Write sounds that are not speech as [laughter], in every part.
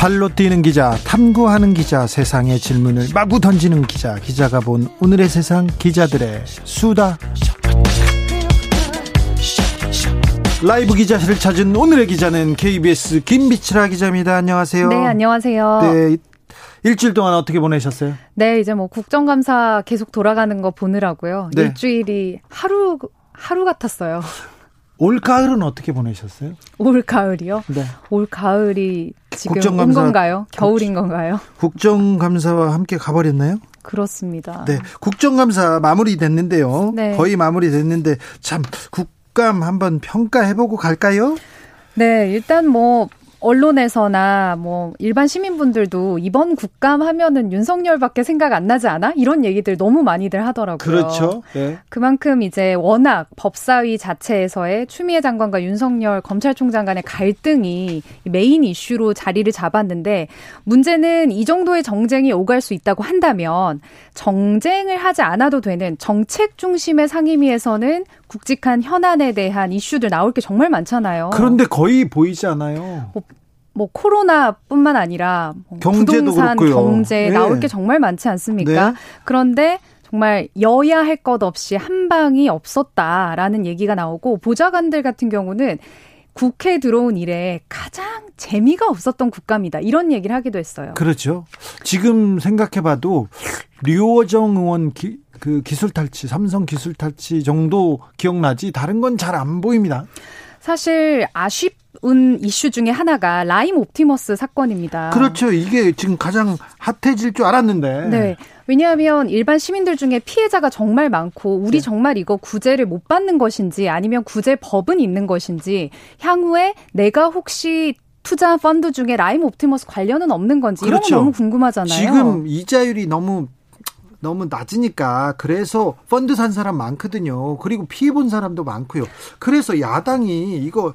발로 뛰는 기자, 탐구하는 기자, 세상의 질문을 마구 던지는 기자, 기자가 본 오늘의 세상 기자들의 수다. 라이브 기자실을 찾은 오늘의 기자는 KBS 김비치라 기자입니다. 안녕하세요. 네, 안녕하세요. 네, 일주일 동안 어떻게 보내셨어요? 네, 이제 뭐 국정감사 계속 돌아가는 거 보느라고요. 네. 일주일이 하루 하루 같았어요. 올 가을은 어떻게 보내셨어요? 올 가을이요? 네. 올 가을이 지금 국정감사, 온 건가요? 겨울인 건가요? 국정감사와 함께 가버렸나요? 그렇습니다. 네. 국정감사 마무리 됐는데요. 네. 거의 마무리 됐는데 참 국감 한번 평가해보고 갈까요? 네, 일단 뭐 언론에서나 뭐 일반 시민분들도 이번 국감 하면은 윤석열밖에 생각 안 나지 않아? 이런 얘기들 너무 많이들 하더라고요. 그렇죠. 네. 그만큼 이제 워낙 법사위 자체에서의 추미애 장관과 윤석열 검찰총장 간의 갈등이 메인 이슈로 자리를 잡았는데 문제는 이 정도의 정쟁이 오갈 수 있다고 한다면 정쟁을 하지 않아도 되는 정책 중심의 상임위에서는 굵직한 현안에 대한 이슈들 나올 게 정말 많잖아요. 그런데 거의 보이지 않아요. 뭐, 뭐 코로나뿐만 아니라 뭐 부동산 그렇고요. 경제 네. 나올 게 정말 많지 않습니까? 네. 그런데 정말 여야 할 것 없이 한 방이 없었다라는 얘기가 나오고 보좌관들 같은 경우는 국회 들어온 이래 가장 재미가 없었던 국감이다. 이런 얘기를 하기도 했어요. 그렇죠. 지금 생각해봐도 류호정 의원 기, 그 기술 탈취, 삼성 기술 탈취 정도 기억나지 다른 건 잘 안 보입니다. 사실 아쉽은 이슈 중에 하나가 라임 옵티머스 사건입니다. 그렇죠. 이게 지금 가장 핫해질 줄 알았는데. 네. 왜냐하면 일반 시민들 중에 피해자가 정말 많고 우리 네. 정말 이거 구제를 못 받는 것인지 아니면 구제 법은 있는 것인지 향후에 내가 혹시 투자 펀드 중에 라임 옵티머스 관련은 없는 건지 그렇죠. 이런 거 그렇죠. 너무 궁금하잖아요. 지금 이자율이 너무 너무 낮으니까 그래서 펀드 산 사람 많거든요. 그리고 피해 본 사람도 많고요. 그래서 야당이 이거 어,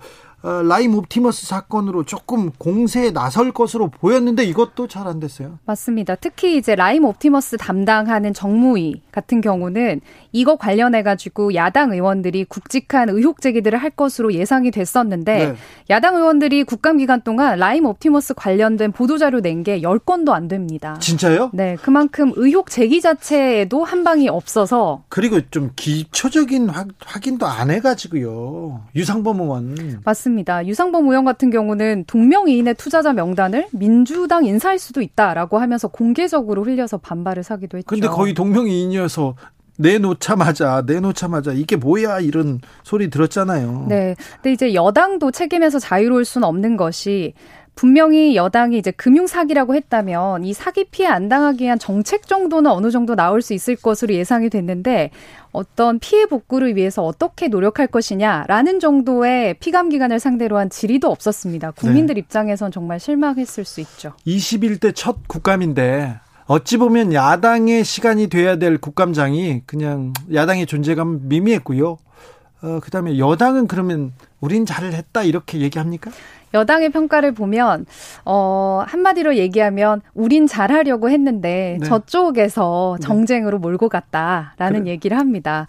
라임 옵티머스 사건으로 조금 공세에 나설 것으로 보였는데 이것도 잘 안 됐어요. 맞습니다. 특히 이제 라임 옵티머스 담당하는 정무위 같은 경우는 이거 관련해 가지고 야당 의원들이 굵직한 의혹 제기들을 할 것으로 예상이 됐었는데 네. 야당 의원들이 국감 기간 동안 라임 옵티머스 관련된 보도 자료 낸 게 10건도 안 됩니다. 진짜요? 네, 그만큼 의혹 제기 자체에도 한 방이 없어서 그리고 좀 기초적인 확인도 안 해 가지고요. 유상범 의원 맞습니다. 있습니다. 유상범 의원 같은 경우는 동명이인의 투자자 명단을 민주당 인사일 수도 있다라고 하면서 공개적으로 흘려서 반발을 사기도 했죠. 근데 거의 동명이인이어서 내놓자마자 내놓자마자 이게 뭐야 이런 소리 들었잖아요. 네. 근데 이제 여당도 책임에서 자유로울 수는 없는 것이 분명히 여당이 이제 금융 사기라고 했다면 이 사기 피해 안 당하기 위한 정책 정도는 어느 정도 나올 수 있을 것으로 예상이 됐는데 어떤 피해 복구를 위해서 어떻게 노력할 것이냐라는 정도의 피감 기관을 상대로 한 질의도 없었습니다. 국민들 네. 입장에선 정말 실망했을 수 있죠. 21대 첫 국감인데 어찌 보면 야당의 시간이 돼야 될 국감장이 그냥 야당의 존재감 미미했고요. 어, 그 다음에 여당은 그러면 우린 잘을 했다 이렇게 얘기합니까? 여당의 평가를 보면 어 한마디로 얘기하면 우린 잘하려고 했는데 네. 저쪽에서 네. 정쟁으로 몰고 갔다라는 그래. 얘기를 합니다.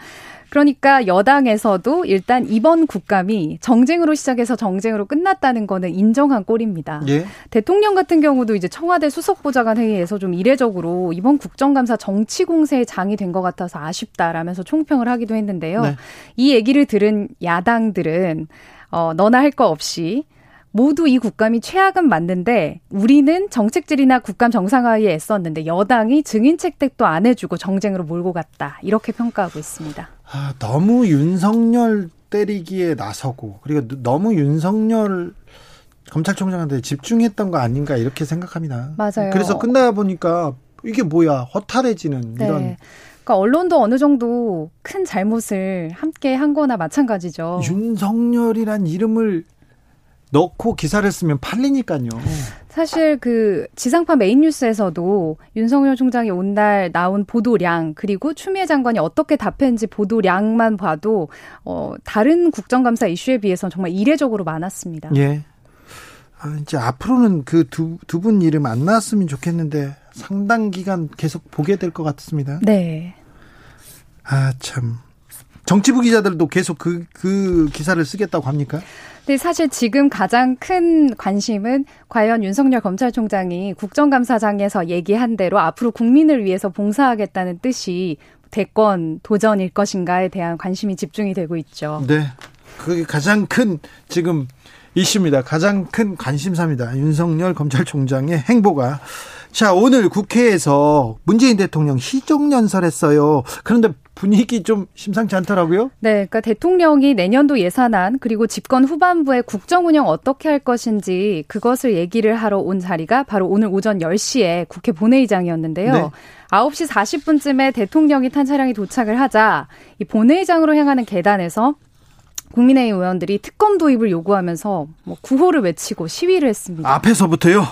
그러니까 여당에서도 일단 이번 국감이 정쟁으로 시작해서 정쟁으로 끝났다는 거는 인정한 꼴입니다. 예. 대통령 같은 경우도 이제 청와대 수석보좌관 회의에서 좀 이례적으로 이번 국정감사 정치 공세의 장이 된 것 같아서 아쉽다라면서 총평을 하기도 했는데요. 네. 이 얘기를 들은 야당들은 어 너나 할 거 없이 모두 이 국감이 최악은 맞는데 우리는 정책질이나 국감 정상화에 애썼는데 여당이 증인 채택도 안 해주고 정쟁으로 몰고 갔다 이렇게 평가하고 있습니다. 아, 너무 윤석열 때리기에 나서고 그리고 너무 윤석열 검찰총장한테 집중했던 거 아닌가 이렇게 생각합니다. 맞아요. 그래서 끝나 보니까 이게 뭐야 허탈해지는 네. 이런. 그러니까 언론도 어느 정도 큰 잘못을 함께 한 거나 마찬가지죠. 윤석열이란 이름을 넣고 기사를 쓰면 팔리니까요. 사실 그 지상파 메인 뉴스에서도 윤석열 총장이 온 날 나온 보도량 그리고 추미애 장관이 어떻게 답했는지 보도량만 봐도 어 다른 국정감사 이슈에 비해서 정말 이례적으로 많았습니다. 예. 아, 이제 앞으로는 그 두 두 분 이름 안 나왔으면 좋겠는데 상당 기간 계속 보게 될 것 같습니다. 네. 아, 참. 정치부 기자들도 계속 그, 그 기사를 쓰겠다고 합니까? 네, 사실 지금 가장 큰 관심은 과연 윤석열 검찰총장이 국정감사장에서 얘기한 대로 앞으로 국민을 위해서 봉사하겠다는 뜻이 대권 도전일 것인가에 대한 관심이 집중이 되고 있죠. 네. 그게 가장 큰 지금 이슈입니다. 가장 큰 관심사입니다. 윤석열 검찰총장의 행보가. 자, 오늘 국회에서 문재인 대통령 시정연설했어요. 그런데 분위기 좀 심상치 않더라고요. 네, 그러니까 대통령이 내년도 예산안 그리고 집권 후반부에 국정 운영 어떻게 할 것인지 그것을 얘기를 하러 온 자리가 바로 오늘 오전 10시에 국회 본회의장이었는데요. 네. 9시 40분쯤에 대통령이 탄 차량이 도착을 하자 이 본회의장으로 향하는 계단에서 국민의힘 의원들이 특검 도입을 요구하면서 뭐 구호를 외치고 시위를 했습니다. 앞에서부터요?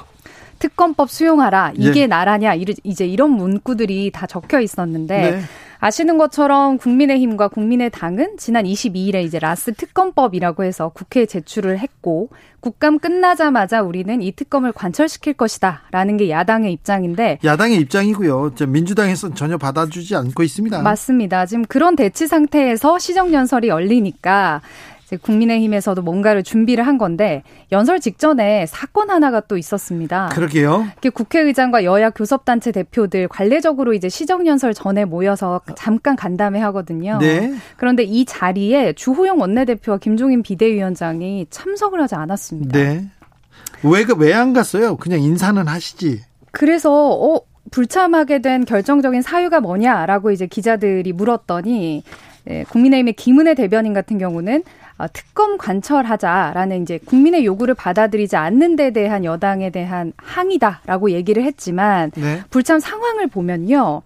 특검법 수용하라. 이게 예. 나라냐. 이제 이런 문구들이 다 적혀 있었는데 네. 아시는 것처럼 국민의힘과 국민의당은 지난 22일에 이제 라스 특검법이라고 해서 국회에 제출을 했고 국감 끝나자마자 우리는 이 특검을 관철시킬 것이다라는 게 야당의 입장인데 야당의 입장이고요. 민주당에서는 전혀 받아주지 않고 있습니다. 맞습니다. 지금 그런 대치 상태에서 시정연설이 열리니까 국민의힘에서도 뭔가를 준비를 한 건데 연설 직전에 사건 하나가 또 있었습니다. 그러게요. 국회의장과 여야 교섭단체 대표들 관례적으로 이제 시정 연설 전에 모여서 잠깐 간담회 하거든요. 네. 그런데 이 자리에 주호영 원내대표와 김종인 비대위원장이 참석을 하지 않았습니다. 네. 왜왜안 그, 갔어요? 그냥 인사는 하시지. 그래서 어 불참하게 된 결정적인 사유가 뭐냐라고 이제 기자들이 물었더니 네, 국민의힘의 김은혜 대변인 같은 경우는 어, 특검 관철하자라는 이제 국민의 요구를 받아들이지 않는 데 대한 여당에 대한 항의다라고 얘기를 했지만 네. 불참 상황을 보면요.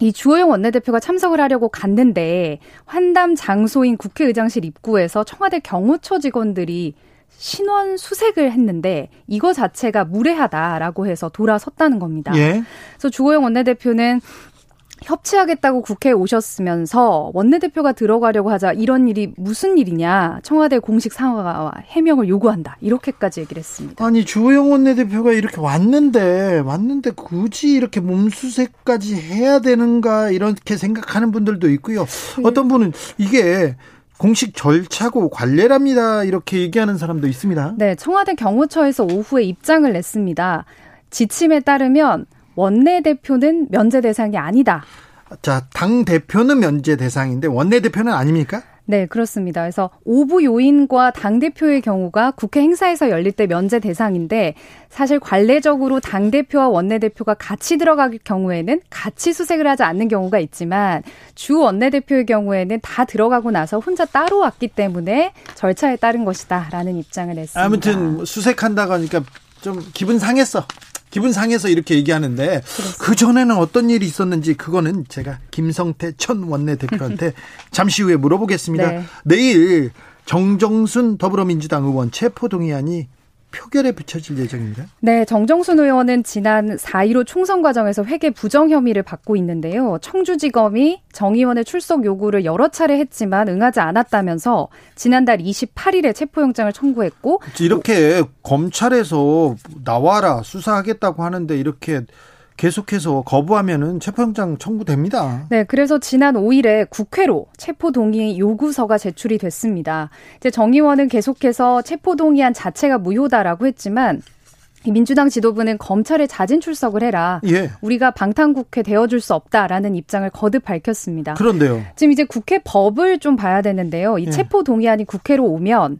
이 주호영 원내대표가 참석을 하려고 갔는데 환담 장소인 국회의장실 입구에서 청와대 경호처 직원들이 신원 수색을 했는데 이거 자체가 무례하다라고 해서 돌아섰다는 겁니다. 예. 그래서 주호영 원내대표는 협치하겠다고 국회에 오셨으면서 원내대표가 들어가려고 하자 이런 일이 무슨 일이냐 청와대 공식 상황과 해명을 요구한다 이렇게까지 얘기를 했습니다. 아니 주호영 원내대표가 이렇게 왔는데 왔는데 굳이 이렇게 몸수색까지 해야 되는가 이렇게 생각하는 분들도 있고요. 네. 어떤 분은 이게 공식 절차고 관례랍니다 이렇게 얘기하는 사람도 있습니다. 네, 청와대 경호처에서 오후에 입장을 냈습니다. 지침에 따르면 원내대표는 면제 대상이 아니다. 자, 당 대표는 면제 대상인데 원내 대표는 아닙니까? 네, 그렇습니다. 그래서 오부 요인과 당대표의 경우가 국회 행사에서 열릴 때 면제 대상인데 사실 관례적으로 당대표와 원내대표가 같이 들어갈 경우에는 같이 수색을 하지 않는 경우가 있지만 주 원내대표의 경우에는 다 들어가고 나서 혼자 따로 왔기 때문에 절차에 따른 것이다라는 입장을 냈습니다. 아무튼 수색한다고 하니까 좀 기분 상했어. 기분 상해서 이렇게 얘기하는데 그 전에는 어떤 일이 있었는지 그거는 제가 김성태 전 원내대표한테 [laughs] 잠시 후에 물어보겠습니다. 네. 내일 정정순 더불어민주당 의원 체포동의안이 표결에 붙여질 예정입니다. 네, 정정순 의원은 지난 4.15 총선 과정에서 회계 부정 혐의를 받고 있는데요. 청주지검이 정 의원의 출석 요구를 여러 차례 했지만 응하지 않았다면서 지난달 28일에 체포영장을 청구했고 이렇게 검찰에서 나와라 수사하겠다고 하는데 이렇게 계속해서 거부하면은 체포영장 청구됩니다. 네, 그래서 지난 5일에 국회로 체포 동의 요구서가 제출이 됐습니다. 이제 정 의원은 계속해서 체포 동의안 자체가 무효다라고 했지만 민주당 지도부는 검찰에 자진 출석을 해라. 예. 우리가 방탄국회 되어줄 수 없다라는 입장을 거듭 밝혔습니다. 그런데요. 지금 이제 국회 법을 좀 봐야 되는데요. 이 예. 체포 동의안이 국회로 오면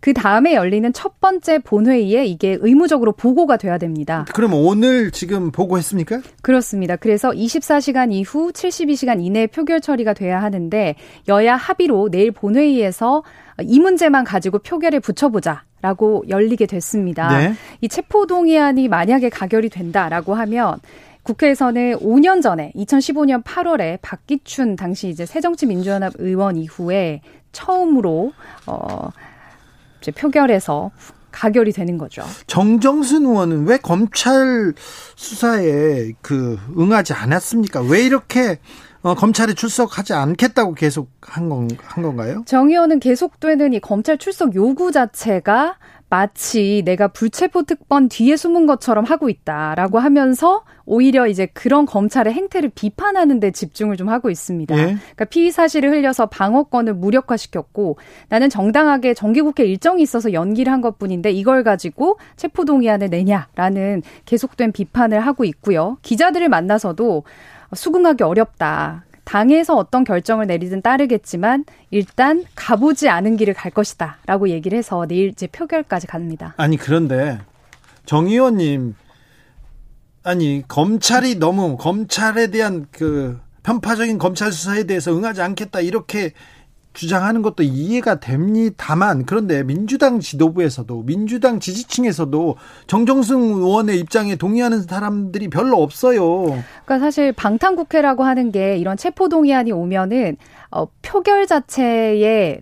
그 다음에 열리는 첫 번째 본회의에 이게 의무적으로 보고가 돼야 됩니다. 그럼 오늘 지금 보고했습니까? 그렇습니다. 그래서 24시간 이후 72시간 이내 표결 처리가 돼야 하는데 여야 합의로 내일 본회의에서 이 문제만 가지고 표결에 붙여보자. 라고 열리게 됐습니다. 네. 이 체포동의안이 만약에 가결이 된다라고 하면 국회에서는 5년 전에 2015년 8월에 박기춘 당시 이제 새정치민주연합 의원 이후에 처음으로 어 이제 표결에서 가결이 되는 거죠. 정정순 의원은 왜 검찰 수사에 그 응하지 않았습니까? 왜 이렇게 어, 검찰에 출석하지 않겠다고 계속 한, 건, 한 건가요? 정 의원은 계속되는 이 검찰 출석 요구 자체가 마치 내가 불체포 특권 뒤에 숨은 것처럼 하고 있다라고 하면서 오히려 이제 그런 검찰의 행태를 비판하는 데 집중을 좀 하고 있습니다. 예? 그러니까 피의 사실을 흘려서 방어권을 무력화시켰고 나는 정당하게 정기국회 일정이 있어서 연기를 한 것뿐인데 이걸 가지고 체포 동의안을 내냐라는 계속된 비판을 하고 있고요. 기자들을 만나서도 수긍하기 어렵다. 당에서 어떤 결정을 내리든 따르겠지만 일단 가보지 않은 길을 갈 것이다라고 얘기를 해서 내일 이제 표결까지 갑니다. 아니 그런데 정 의원님 아니 검찰이 너무 검찰에 대한 그 편파적인 검찰 수사에 대해서 응하지 않겠다 이렇게 주장하는 것도 이해가 됩니다만 그런데 민주당 지도부에서도 민주당 지지층에서도 정정승 의원의 입장에 동의하는 사람들이 별로 없어요. 그러니까 사실 방탄 국회라고 하는 게 이런 체포 동의안이 오면은 어, 표결 자체에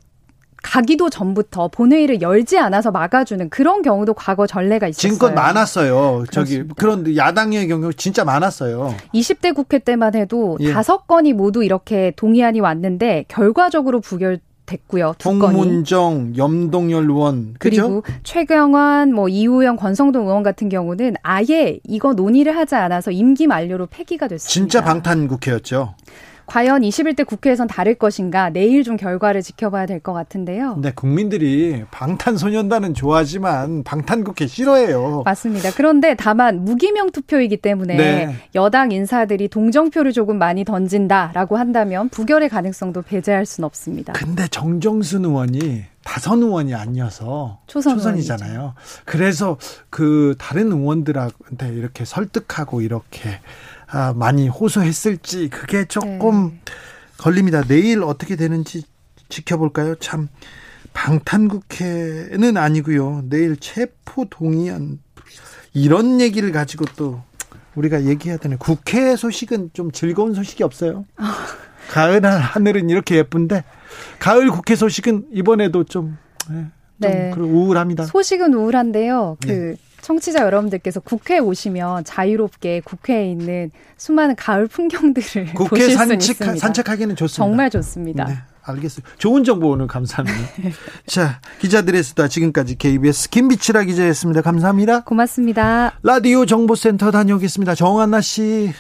가기도 전부터 본회의를 열지 않아서 막아주는 그런 경우도 과거 전례가 있었어요. 지금껏 많았어요. 저기 그런 야당의 경우 진짜 많았어요. 20대 국회 때만 해도 예. 다섯 예. 건이 모두 이렇게 동의안이 왔는데 결과적으로 부결 됐고요. 두 건이. 홍문정, 염동열 의원 그리고 최경환, 뭐 이우영, 권성동 의원 같은 경우는 아예 이거 논의를 하지 않아서 임기 만료로 폐기가 됐습니다. 진짜 방탄 국회였죠. 과연 21대 국회에선 다를 것인가 내일 좀 결과를 지켜봐야 될 것 같은데요. 네, 국민들이 방탄소년단은 좋아하지만 방탄국회 싫어해요. 맞습니다. 그런데 다만 무기명 투표이기 때문에 네. 여당 인사들이 동정표를 조금 많이 던진다라고 한다면 부결의 가능성도 배제할 수는 없습니다. 근데 정정순 의원이 다선 의원이 아니어서 초선 초선이잖아요. 그래서 그 다른 의원들한테 이렇게 설득하고 이렇게 아, 많이 호소했을지 그게 조금 네. 걸립니다. 내일 어떻게 되는지 지켜볼까요? 참 방탄국회는 아니고요. 내일 체포 동의안 이런 얘기를 가지고 또 우리가 얘기해야 되는 국회 소식은 좀 즐거운 소식이 없어요. [laughs] 가을 하늘은 이렇게 예쁜데 가을 국회 소식은 이번에도 좀, 예, 좀 네. 우울합니다. 소식은 우울한데요. 그 네. 청취자 여러분들께서 국회에 오시면 자유롭게 국회에 있는 수많은 가을 풍경들을 [laughs] 국회 보실 산책, 수 있습니다. 산책하기는 좋습니다. 정말 좋습니다. 네, 알겠습니다. 좋은 정보 오늘 감사합니다. [laughs] 자, 기자들의 수다 지금까지 KBS 김비치라 기자였습니다. 감사합니다. 고맙습니다. 라디오 정보센터 다녀오겠습니다. 정한나 씨.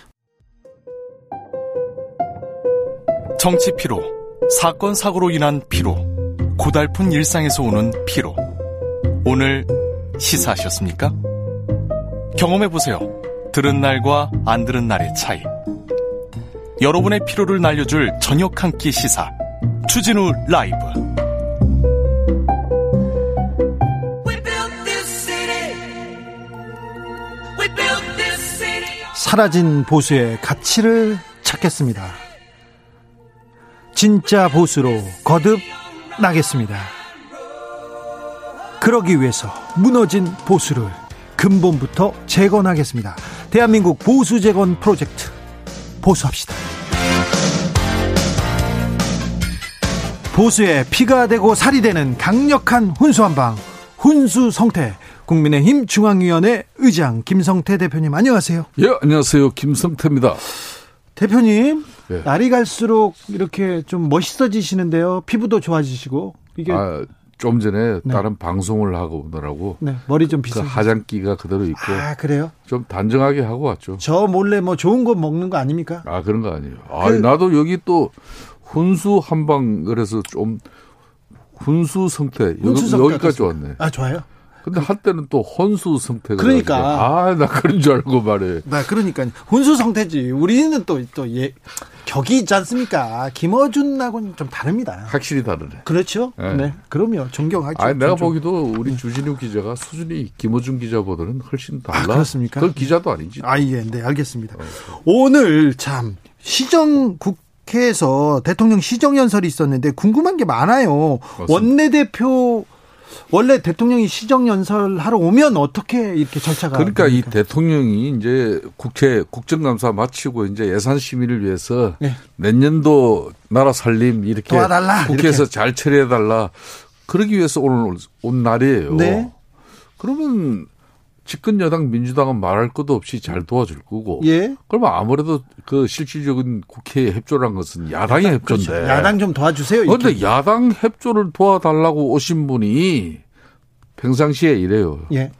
정치 피로, 사건 사고로 인한 피로, 고달픈 일상에서 오는 피로. 오늘 시사하셨습니까? 경험해보세요. 들은 날과 안 들은 날의 차이. 여러분의 피로를 날려줄 저녁 한 끼 시사. 추진우 라이브. 사라진 보수의 가치를 찾겠습니다. 진짜 보수로 거듭 나겠습니다. 그러기 위해서 무너진 보수를 근본부터 재건하겠습니다. 대한민국 보수 재건 프로젝트 보수합시다. 보수의 피가 되고 살이 되는 강력한 훈수 한방 훈수 성태 국민의힘 중앙위원회 의장 김성태 대표님 안녕하세요. 예 안녕하세요 김성태입니다. 대표님 예. 날이 갈수록 이렇게 좀 멋있어지시는데요. 피부도 좋아지시고 이게 아, 좀 전에 네. 다른 방송을 하고 오느라고 네. 머리 좀 비슷 그 화장기가 그대로 있고 아 그래요? 좀 단정하게 하고 왔죠. 저 몰래 뭐 좋은 거 먹는 거 아닙니까? 아 그런 거 아니에요. 그... 아 나도 여기 또 훈수 한방 그래서 좀 훈수 성태 훈수 여기, 까지 왔네. 아 좋아요. 근데 한때는 또 혼수 성태가 그러니까 아 나 그런 줄 알고 말해. 나 그러니까 혼수 성태지. 우리는 또 또 예 격이 있지 않습니까? 김어준하고는 좀 다릅니다. 확실히 다르네. 그렇죠. 네. 네. 그럼요. 존경하죠. 아니, 내가 보기도 우리 네. 주진우 기자가 수준이 김어준 기자보다는 훨씬 달라. 아, 그렇습니까? 그 기자도 아니지. 아, 예. 네, 알겠습니다. 어. 오늘 참 시정 국회에서 대통령 시정 연설이 있었는데 궁금한 게 많아요. 맞습니다. 원내대표 원래 대통령이 시정 연설하러 오면 어떻게 이렇게 절차가 그러니까 됩니까? 이 대통령이 이제 국회 국정감사 마치고 이제 예산 심의를 위해서 네. 내년도 나라 살림 이렇게 도와달라, 국회에서 이렇게. 잘 처리해 달라. 그러기 위해서 오늘 온 날이에요. 네. 그러면 집권 여당 민주당은 말할 것도 없이 잘 도와줄 거고. 예. 그러면 아무래도 그 실질적인 국회의 협조란 것은 야당의 야당, 협조인데. 그렇죠. 야당 좀 도와주세요. 그런데 야당 협조를 도와달라고 오신 분이 평상시에 이래요. 예.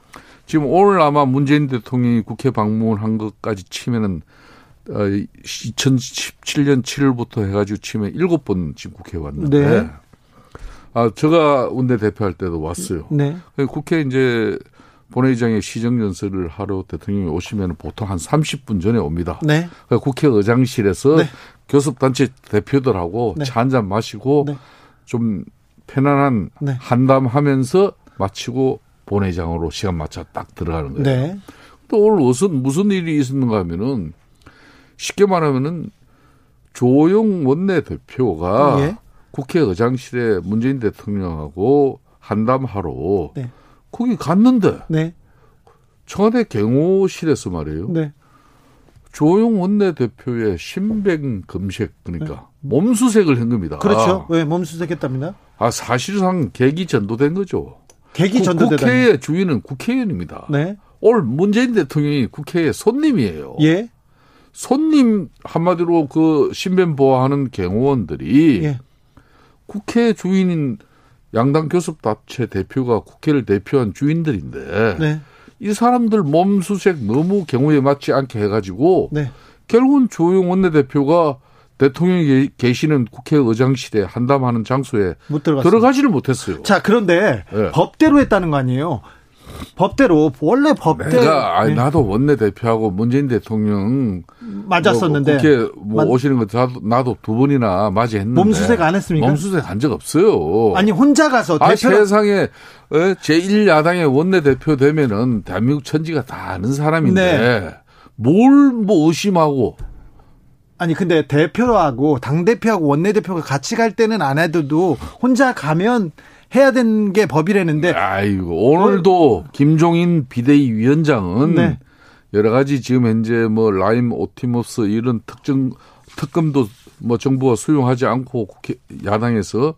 지금 오늘 아마 문재인 대통령이 국회 방문한 것까지 치면은 어, 2017년 7월부터 해가지고 치면 7번 지금 국회에 왔는데. 네. 아, 제가 원내 대표할 때도 왔어요. 네. 국회 이제 본회의장에 시정연설을 하러 대통령이 오시면 보통 한 30분 전에 옵니다. 네. 그러니까 국회 의장실에서 네. 교섭단체 대표들하고 네. 차한 잔 마시고 네. 좀 편안한 네. 한담 하면서 마치고 본회의장으로 시간 맞춰 딱 들어가는 거예요. 네. 또 오늘 무슨 무슨 일이 있었는가 하면은 쉽게 말하면은 조영 원내 대표가 예. 국회 의장실에 문재인 대통령하고 한담하러 네. 거기 갔는데 네. 청와대 경호실에서 말이에요. 네. 조용 원내대표의 신병 검색 그러니까 네. 몸수색을 한 겁니다. 그렇죠. 왜 몸수색했답니다. 아 사실상 계기 전도된 거죠. 계기 전도된 국회의 주인은 국회의원입니다. 네. 올 문재인 대통령이 국회의 손님이에요. 예. 손님 한마디로 그 신변 보호하는 경호원들이 예. 국회 주인인 양당 교섭단체 대표가 국회를 대표한 주인들인데 네. 이 사람들 몸 수색 너무 경우에 맞지 않게 해가지고 네. 결국은 조용 원내대표가 대통령이 계시는 국회 의장실에 한담하는 장소에 못 들어가지를 못했어요. 자 그런데 네. 법대로 했다는 거 아니에요? 법대로 원래 법대로 내가 아니, 네. 나도 원내 대표하고 문재인 대통령 맞았었는데 뭐 국회 뭐 오시는 거 나도, 나도 두 번이나 맞이했는데 몸수색 안 했습니까? 몸수색 한 적 없어요. 아니 혼자 가서 아, 세상에 제1 야당의 원내 대표 되면은 대한민국 천지가 다 아는 사람인데 네. 뭘뭐 의심하고 아니 근데 대표하고 당 대표하고 원내 대표가 같이 갈 때는 안 해도 혼자 가면 해야 되는 게 법이라는데. 아이고 오늘도 어. 김종인 비대위 위원장은 네. 여러 가지 지금 현재 뭐 라임 오티모스 이런 특정 특검도 뭐 정부가 수용하지 않고 국회 야당에서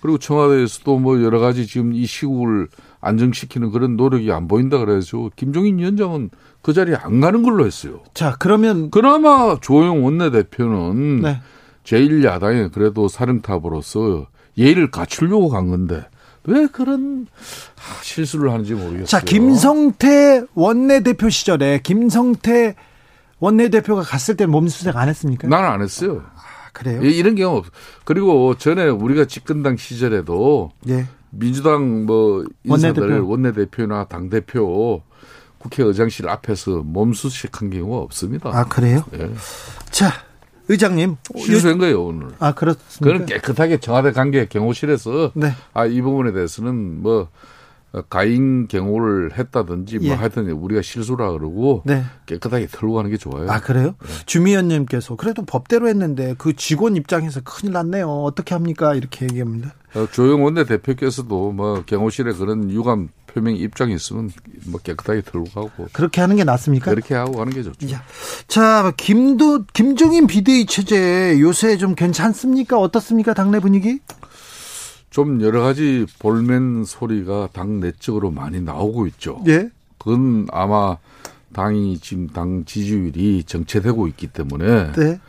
그리고 청와대에서도 뭐 여러 가지 지금 이 시국을 안정시키는 그런 노력이 안 보인다 그래서 김종인 위원장은 그 자리에 안 가는 걸로 했어요. 자, 그러면 그나마 조영 원내대표는 네. 제1야당의 그래도 사령탑으로서 예의를 갖추려고 간 건데 왜 그런 실수를 하는지 모르겠어요. 자, 김성태 원내대표 시절에 김성태 원내대표가 갔을 때 몸수색 안 했습니까? 나는 안 했어요. 아, 그래요? 예, 이런 경우 없. 그리고 전에 우리가 집권당 시절에도 예. 민주당 뭐 인사들 원내대표. 원내대표나 당 대표 국회의장실 앞에서 몸수색한 경우가 없습니다. 아 그래요? 예. 자 의장님 실수한 거예요 오늘. 아 그렇습니까? 그건 깨끗하게 청와대 관계 경호실에서 네. 아 이 부분에 대해서는 뭐 가인 경호를 했다든지 뭐 예. 하여튼 우리가 실수라 그러고 네. 깨끗하게 털고 가는 게 좋아요. 아 그래요? 네. 주미연님께서 그래도 법대로 했는데 그 직원 입장에서 큰일 났네요. 어떻게 합니까? 이렇게 얘기합니다. 어, 조영원 대표께서도 뭐 경호실에 그런 유감 표명 입장이 있으면 뭐 깨끗하게 털고 가고 그렇게 하는 게 낫습니까? 그렇게 하고 가는 게 좋죠. 야. 자, 김도 김종인 비대위 체제 요새 좀 괜찮습니까? 어떻습니까? 당내 분위기? 좀 여러 가지 볼멘 소리가 당 내적으로 많이 나오고 있죠. 예. 그건 아마 당이 지금 당 지지율이 정체되고 있기 때문에 네.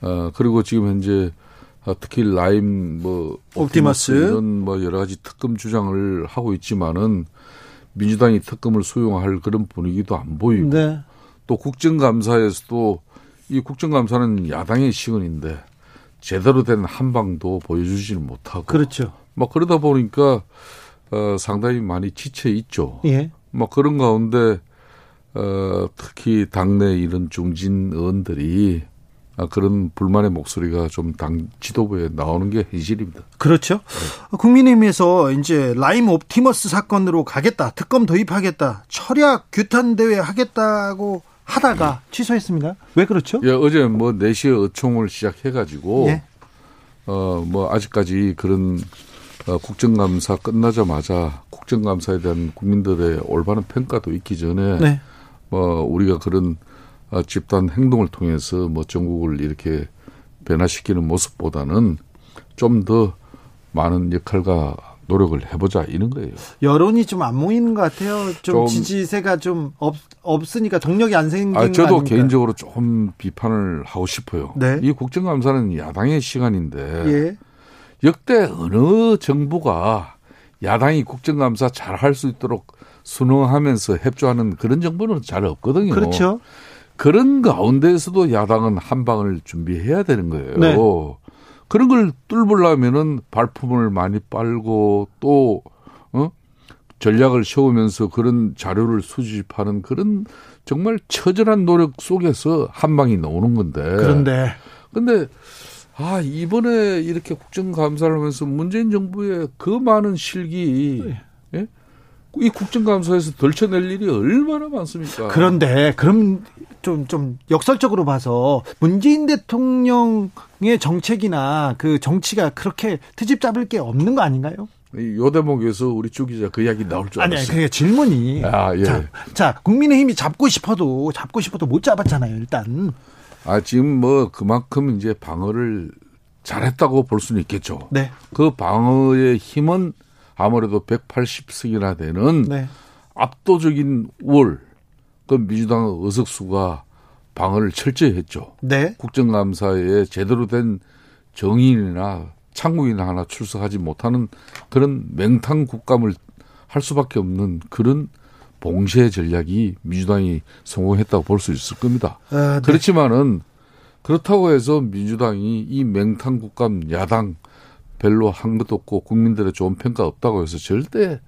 어 그리고 지금 현재 어, 특히 라임 뭐 옵티머스 이런 뭐 여러 가지 특검 주장을 하고 있지만은 민주당이 특검을 수용할 그런 분위기도 안 보이고 네. 또 국정감사에서도 이 국정감사는 야당의 시간인데 제대로 된 한방도 보여주지는 못하고 그렇죠. 뭐 그러다 보니까 어 상당히 많이 지쳐 있죠. 예. 뭐 그런 가운데 어 특히 당내 이런 중진 의원들이 아, 그런 불만의 목소리가 좀 당 지도부에 나오는 게 현실입니다. 그렇죠. 네. 국민의힘에서 이제 라임 옵티머스 사건으로 가겠다, 특검 도입하겠다, 철야 규탄 대회 하겠다고 하다가 취소했습니다. 왜 그렇죠? 예, 어제 뭐 4시에 어총을 시작해가지고, 예. 어, 뭐 아직까지 그런 어, 국정감사 끝나자마자 국정감사에 대한 국민들의 올바른 평가도 있기 전에, 네. 뭐 우리가 그런 어, 집단 행동을 통해서 뭐 전국을 이렇게 변화시키는 모습보다는 좀 더 많은 역할과 노력을 해보자 이런 거예요. 여론이 좀 안 모이는 것 같아요. 좀, 좀 지지세가 좀 없, 없으니까 동력이 안 생긴 아, 저도 개인적으로 좀 비판을 하고 싶어요. 네. 이 국정감사는 야당의 시간인데 예. 역대 어느 정부가 야당이 국정감사 잘 할 수 있도록 순응하면서 협조하는 그런 정부는 잘 없거든요. 그렇죠. 그런 가운데에서도 야당은 한 방을 준비해야 되는 거예요. 네. 그런 걸 뚫으려면은 발품을 많이 빨고 또 어? 전략을 세우면서 그런 자료를 수집하는 그런 정말 처절한 노력 속에서 한 방이 나오는 건데. 그런데 근데 아 이번에 이렇게 국정감사를 하면서 문재인 정부의 그 많은 실기 네. 예? 이 국정감사에서 덜쳐낼 일이 얼마나 많습니까? 그런데 그럼 좀, 좀 역설적으로 봐서 문재인 대통령의 정책이나 그 정치가 그렇게 트집 잡을 게 없는 거 아닌가요? 요 대목에서 우리 주 기자 그 이야기 나올 줄 알았어요. 아니, 그게 질문이. 아, 예. 자, 자, 국민의힘이 잡고 싶어도 잡고 싶어도 못 잡았잖아요, 일단. 아, 지금 뭐 그만큼 이제 방어를 잘했다고 볼 수는 있겠죠. 네. 그 방어의 힘은 아무래도 180석이나 되는 네. 압도적인 월, 그 민주당 의석수가 방어를 철저히 했죠. 네. 국정감사에 제대로 된 정인이나 창국이나 하나 출석하지 못하는 그런 맹탕 국감을 할 수밖에 없는 그런 봉쇄 전략이 민주당이 성공했다고 볼 수 있을 겁니다. 아, 네. 그렇지만은 그렇다고 해서 민주당이 이 맹탕 국감 야당 별로 한 것도 없고 국민들의 좋은 평가 없다고 해서 절대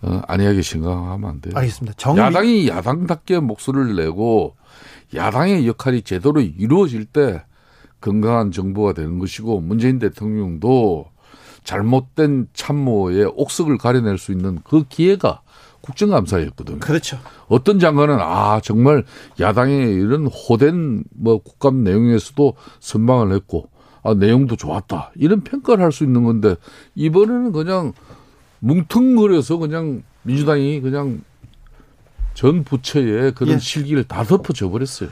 어, 안이하게 생각하면 안 돼요. 알겠습니다. 정리... 야당이 야당답게 목소리를 내고 야당의 역할이 제대로 이루어질 때 건강한 정부가 되는 것이고 문재인 대통령도 잘못된 참모의 옥석을 가려낼 수 있는 그 기회가 국정감사였거든요. 그렇죠. 어떤 장관은 아 정말 야당의 이런 호된 뭐 국감 내용에서도 선방을 했고 아, 내용도 좋았다. 이런 평가를 할 수 있는 건데 이번에는 그냥 뭉퉁거려서 그냥 민주당이 그냥 전 부처에 그런 예. 실기를 다 덮어줘 버렸어요.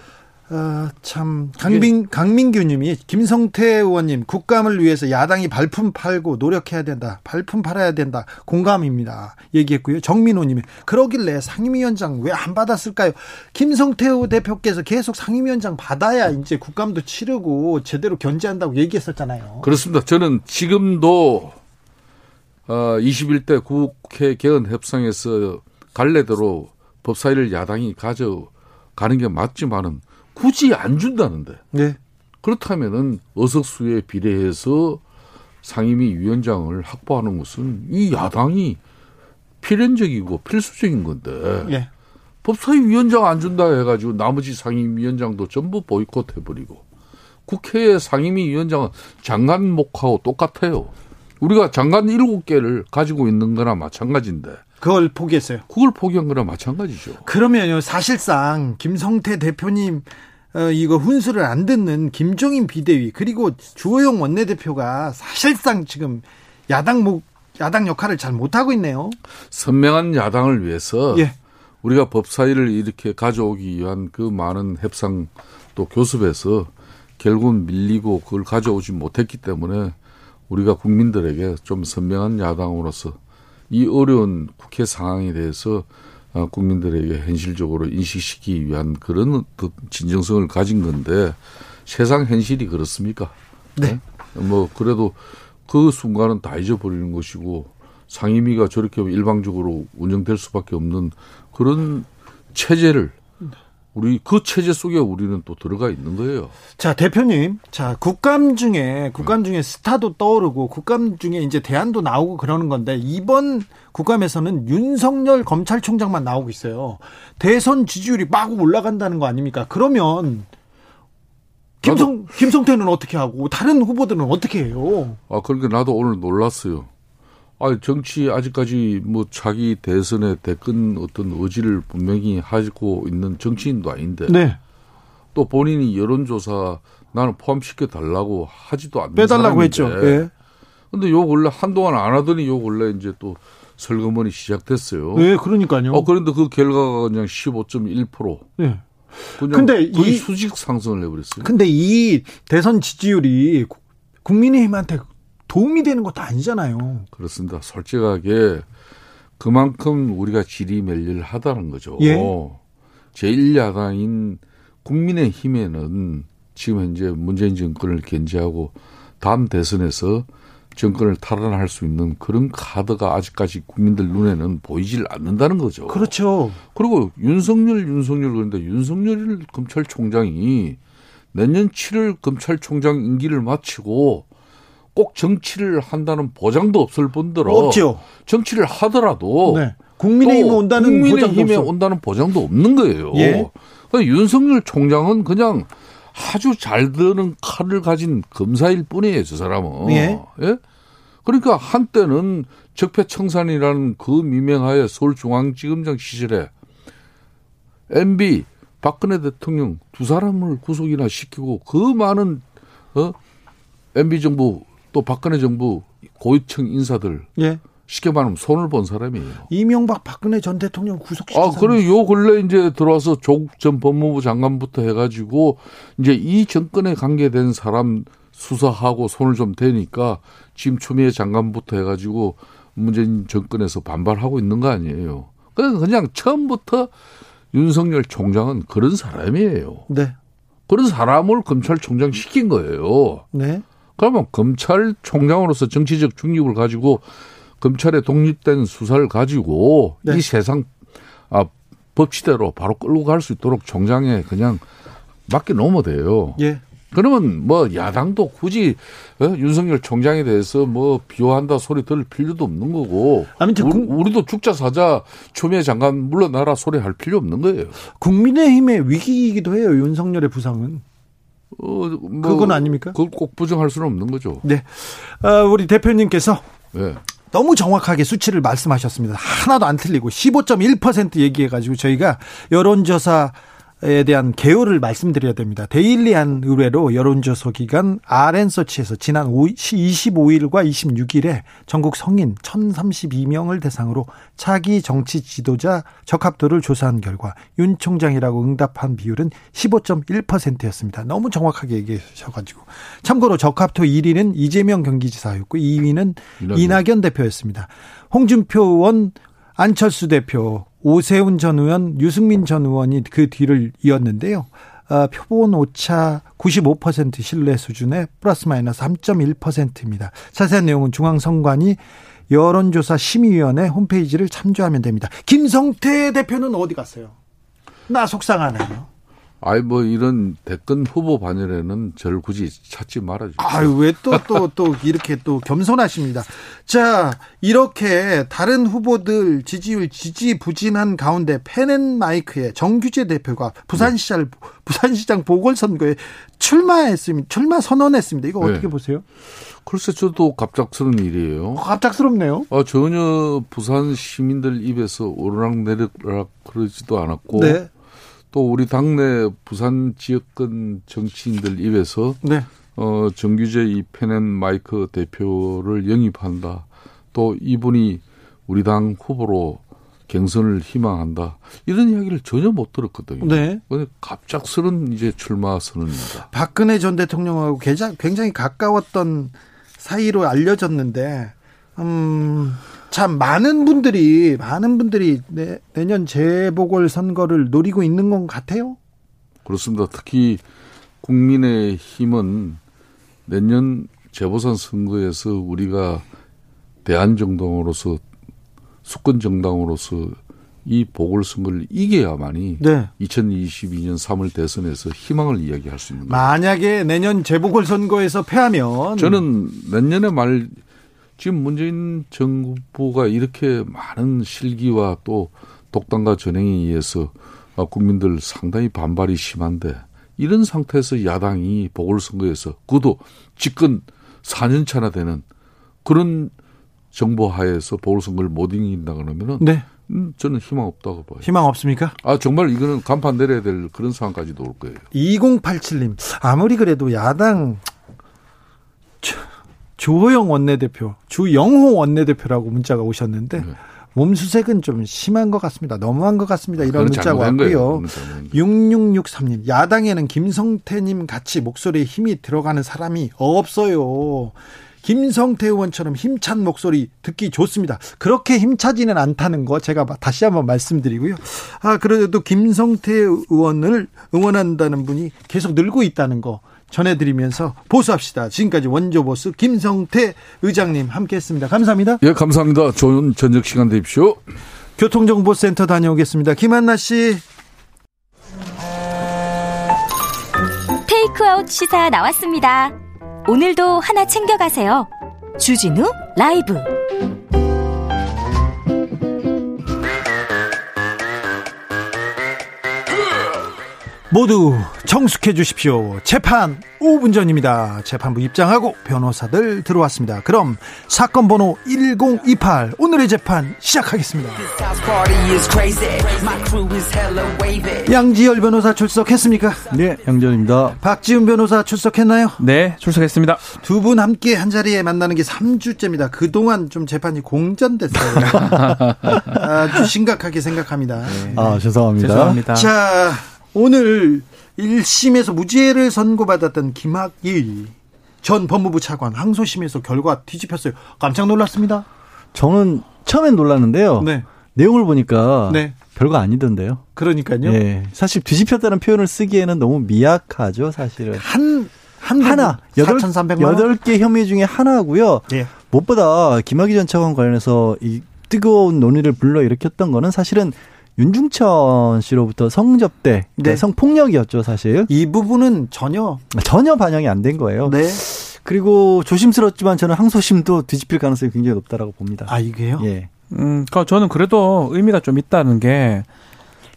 아, 참 강민 강민규님이 김성태 의원님 국감을 위해서 야당이 발품 팔고 노력해야 된다. 발품 팔아야 된다. 공감입니다. 얘기했고요. 정민호님이 그러길래 상임위원장 왜 안 받았을까요? 김성태 대표께서 계속 상임위원장 받아야 이제 국감도 치르고 제대로 견제한다고 얘기했었잖아요. 그렇습니다. 저는 지금도 어, 21대 국회 개헌 협상에서 갈래대로 법사위를 야당이 가져가는 게 맞지만은 굳이 안 준다는데. 네. 그렇다면은 의석수에 비례해서 상임위 위원장을 확보하는 것은 이 야당이 필연적이고 필수적인 건데. 네. 법사위 위원장 안 준다 해가지고 나머지 상임위원장도 전부 보이콧 해버리고 국회의 상임위 위원장은 장관 목하고 똑같아요. 우리가 장관 일곱 개를 가지고 있는 거나 마찬가지인데. 그걸 포기했어요. 그걸 포기한 거나 마찬가지죠. 그러면요, 사실상 김성태 대표님 어, 이거 훈수를 안 듣는 김종인 비대위 그리고 주호영 원내대표가 사실상 지금 야당 목 야당 역할을 잘 못하고 있네요. 선명한 야당을 위해서 예. 우리가 법사위를 이렇게 가져오기 위한 그 많은 협상 또 교섭에서 결국은 밀리고 그걸 가져오지 못했기 때문에 우리가 국민들에게 좀 선명한 야당으로서 이 어려운 국회 상황에 대해서 어, 국민들에게 현실적으로 인식시키기 위한 그런 진정성을 가진 건데 세상 현실이 그렇습니까? 네. 네? 뭐 그래도 그 순간은 다 잊어버리는 것이고 상임위가 저렇게 일방적으로 운영될 수밖에 없는 그런 체제를 우리 그 체제 속에 우리는 또 들어가 있는 거예요. 자, 대표님. 자, 국감 중에 국감 중에 스타도 떠오르고 국감 중에 이제 대안도 나오고 그러는 건데 이번 국감에서는 윤석열 검찰총장만 나오고 있어요. 대선 지지율이 막 올라간다는 거 아닙니까? 그러면 김성 김성태는 어떻게 하고 다른 후보들은 어떻게 해요? 아, 그러니까 나도 오늘 놀랐어요. 아, 정치 아직까지 뭐 자기 대선에 대끈 어떤 의지를 분명히 하고 있는 정치인도 아닌데. 네. 또 본인이 여론조사 나는 포함시켜 달라고 하지도 않는 빼달라고 했죠. 네. 근데 요 근래 한동안 안 하더니 요 근래 이제 또 설거머니 시작됐어요. 네, 그러니까요. 어, 그런데 그 결과가 그냥 15.1%. 네. 근데 이 수직 상승을 해버렸어요. 근데 이 대선 지지율이 국민의힘한테 도움이 되는 것도 아니잖아요. 그렇습니다. 솔직하게 그만큼 우리가 지리멸렬하다는 거죠. 예. 제1야당인 국민의힘에는 지금 현재 문재인 정권을 견제하고 다음 대선에서 정권을 탈환할 수 있는 그런 카드가 아직까지 국민들 눈에는 보이질 않는다는 거죠. 그렇죠. 그리고 윤석열, 윤석열 그런데 윤석열 검찰총장이 내년 7월 검찰총장 임기를 마치고 꼭 정치를 한다는 보장도 없을 뿐더러 없죠. 정치를 하더라도 네. 국민의힘에 온다는 국민의힘에 온다는 보장도 없는 거예요. 예. 그러니까 윤석열 총장은 그냥 아주 잘 드는 칼을 가진 검사일 뿐이에요, 저 사람은. 예. 예? 그러니까 한때는 적폐청산이라는 그 미명하에 서울중앙지검장 시절에 MB 박근혜 대통령 두 사람을 구속이나 시키고 그 많은 어 MB 정부 또 박근혜 정부 고위층 인사들 예. 쉽게 말하면 손을 본 사람이에요. 이명박 박근혜 전 대통령 구속시킨 아, 그래 요 근래 이제 들어와서 조국 전 법무부 장관부터 해가지고 이제 이 정권에 관계된 사람 수사하고 손을 좀 대니까 지금 추미애 장관부터 해가지고 문재인 정권에서 반발하고 있는 거 아니에요. 그냥 그냥 처음부터 윤석열 총장은 그런 사람이에요. 네. 그런 사람을 검찰총장 시킨 거예요. 네. 그러면 검찰총장으로서 정치적 중립을 가지고 검찰의 독립된 수사를 가지고 네. 이 세상 아, 법치대로 바로 끌고 갈 수 있도록 총장에 그냥 맡겨 놓으면 돼요. 예. 그러면 뭐 야당도 굳이 어? 윤석열 총장에 대해서 뭐 비호한다 소리 들을 필요도 없는 거고 아무튼 우리, 도 죽자 사자 추미애 장관 물러나라 소리 할 필요 없는 거예요. 국민의힘의 위기이기도 해요. 윤석열의 부상은. 어, 뭐 그건 아닙니까? 그걸 꼭 부정할 수는 없는 거죠. 네. 어, 우리 대표님께서 네. 너무 정확하게 수치를 말씀하셨습니다. 하나도 안 틀리고 15.1% 얘기해가지고 저희가 여론조사 에 대한 개요를 말씀드려야 됩니다. 데일리한 의뢰로 여론조사 기관 RN서치에서 지난 25일과 26일에 전국 성인 1032명을 대상으로 차기 정치 지도자 적합도를 조사한 결과 윤 총장이라고 응답한 비율은 15.1%였습니다. 너무 정확하게 얘기하셔가지고 참고로 적합도 1위는 이재명 경기지사였고 2위는 이낙연, 이낙연 대표였습니다. 홍준표 의원 안철수 대표 오세훈 전 의원, 유승민 전 의원이 그 뒤를 이었는데요. 어, 표본 오차 95% 신뢰 수준의 플러스 마이너스 3.1%입니다. 자세한 내용은 중앙선관위 여론조사 심의위원회 홈페이지를 참조하면 됩니다. 김성태 대표는 어디 갔어요? 나 속상하네요. 아이 뭐 이런 대권 후보 반열에는 저를 굳이 찾지 말아주세요. 아유 왜 또 또 또 이렇게 또 겸손하십니다. 자 이렇게 다른 후보들 지지율 지지부진한 가운데 펜앤마이크의 정규재 대표가 부산시장 네. 부산시장 보궐선거에 출마했습니다. 출마 선언했습니다. 이거 어떻게 네. 보세요? 글쎄 저도 갑작스러운 일이에요. 어, 갑작스럽네요. 아 전혀 부산 시민들 입에서 오르락 내리락 그러지도 않았고. 네. 또 우리 당내 부산 지역권 정치인들 입에서 네. 어, 정규제 이 펜앤 마이크 대표를 영입한다. 또 이분이 우리 당 후보로 경선을 희망한다. 이런 이야기를 전혀 못 들었거든요. 네. 갑작스런 이제 출마 선언입니다. 박근혜 전 대통령하고 굉장히 가까웠던 사이로 알려졌는데, 음, 참 많은 분들이 많은 분들이 내, 내년 재보궐 선거를 노리고 있는 것 같아요. 그렇습니다. 특히 국민의 힘은 내년 재보선 선거에서 우리가 대한정당으로서 수권 정당으로서 이 보궐선거를 이겨야만이 네. 2022년 3월 대선에서 희망을 이야기할 수 있는 거예요. 만약에 내년 재보궐선거에서 패하면 저는 내년에 말 지금 문재인 정부가 이렇게 많은 실기와 또 독단과 전행에 의해서 국민들 상당히 반발이 심한데 이런 상태에서 야당이 보궐선거에서 그도 집권 4년 차나 되는 그런 정부 하에서 보궐선거를 못 이긴다 그러면은 네. 음, 저는 희망 없다고 봐요. 희망 없습니까? 아, 정말 이거는 간판 내려야 될 그런 상황까지도 올 거예요. 2087님, 아무리 그래도 야당 조호영 원내대표, 주영호 원내대표라고 문자가 오셨는데 네. 몸수색은 좀 심한 것 같습니다. 너무한 것 같습니다. 이런 문자가 왔고요. 6663님, 야당에는 김성태님 같이 목소리에 힘이 들어가는 사람이 없어요. 김성태 의원처럼 힘찬 목소리 듣기 좋습니다. 그렇게 힘차지는 않다는 거 제가 다시 한번 말씀드리고요. 아, 그래도 김성태 의원을 응원한다는 분이 계속 늘고 있다는 거 전해드리면서 보수합시다. 지금까지 원조 보스 김성태 의장님 함께했습니다. 감사합니다. 예, 감사합니다. 좋은 저녁 시간 되십시오. 교통정보센터 다녀오겠습니다. 김한나 씨. 테이크아웃 시사 나왔습니다. 오늘도 하나 챙겨가세요. 주진우 라이브. 모두 정숙해 주십시오. 재판 5분 전입니다. 재판부 입장하고 변호사들 들어왔습니다. 그럼 사건 번호 1028 오늘의 재판 시작하겠습니다. 양지열 변호사 출석했습니까? 네, 양지열입니다. 박지훈 변호사 출석했나요? 네, 출석했습니다. 두 분 함께 한 자리에 만나는 게 3주째입니다. 그동안 좀 재판이 공전됐어요. [laughs] 아주 심각하게 생각합니다. 네. 아, 죄송합니다. 죄송합니다. 자, 오늘 1심에서 무죄를 선고받았던 김학일 전 법무부 차관 항소심에서 결과 뒤집혔어요. 깜짝 놀랐습니다. 저는 처음엔 놀랐는데요. 네. 내용을 보니까 네. 별거 아니던데요. 그러니까요. 네. 사실 뒤집혔다는 표현을 쓰기에는 너무 미약하죠, 사실은. 한, 한 하나. 8개 혐의 중에 하나고요. 네. 무엇보다 김학의 전 차관 관련해서 이 뜨거운 논의를 불러 일으켰던 거는 사실은 윤중천 씨로부터 성접대, 그러니까 네. 성폭력이었죠, 사실. 이 부분은 전혀 전혀 반영이 안 된 거예요. 네. 그리고 조심스럽지만 저는 항소심도 뒤집힐 가능성이 굉장히 높다라고 봅니다. 아, 이게요? 예. 음, 그러니까 저는 그래도 의미가 좀 있다는 게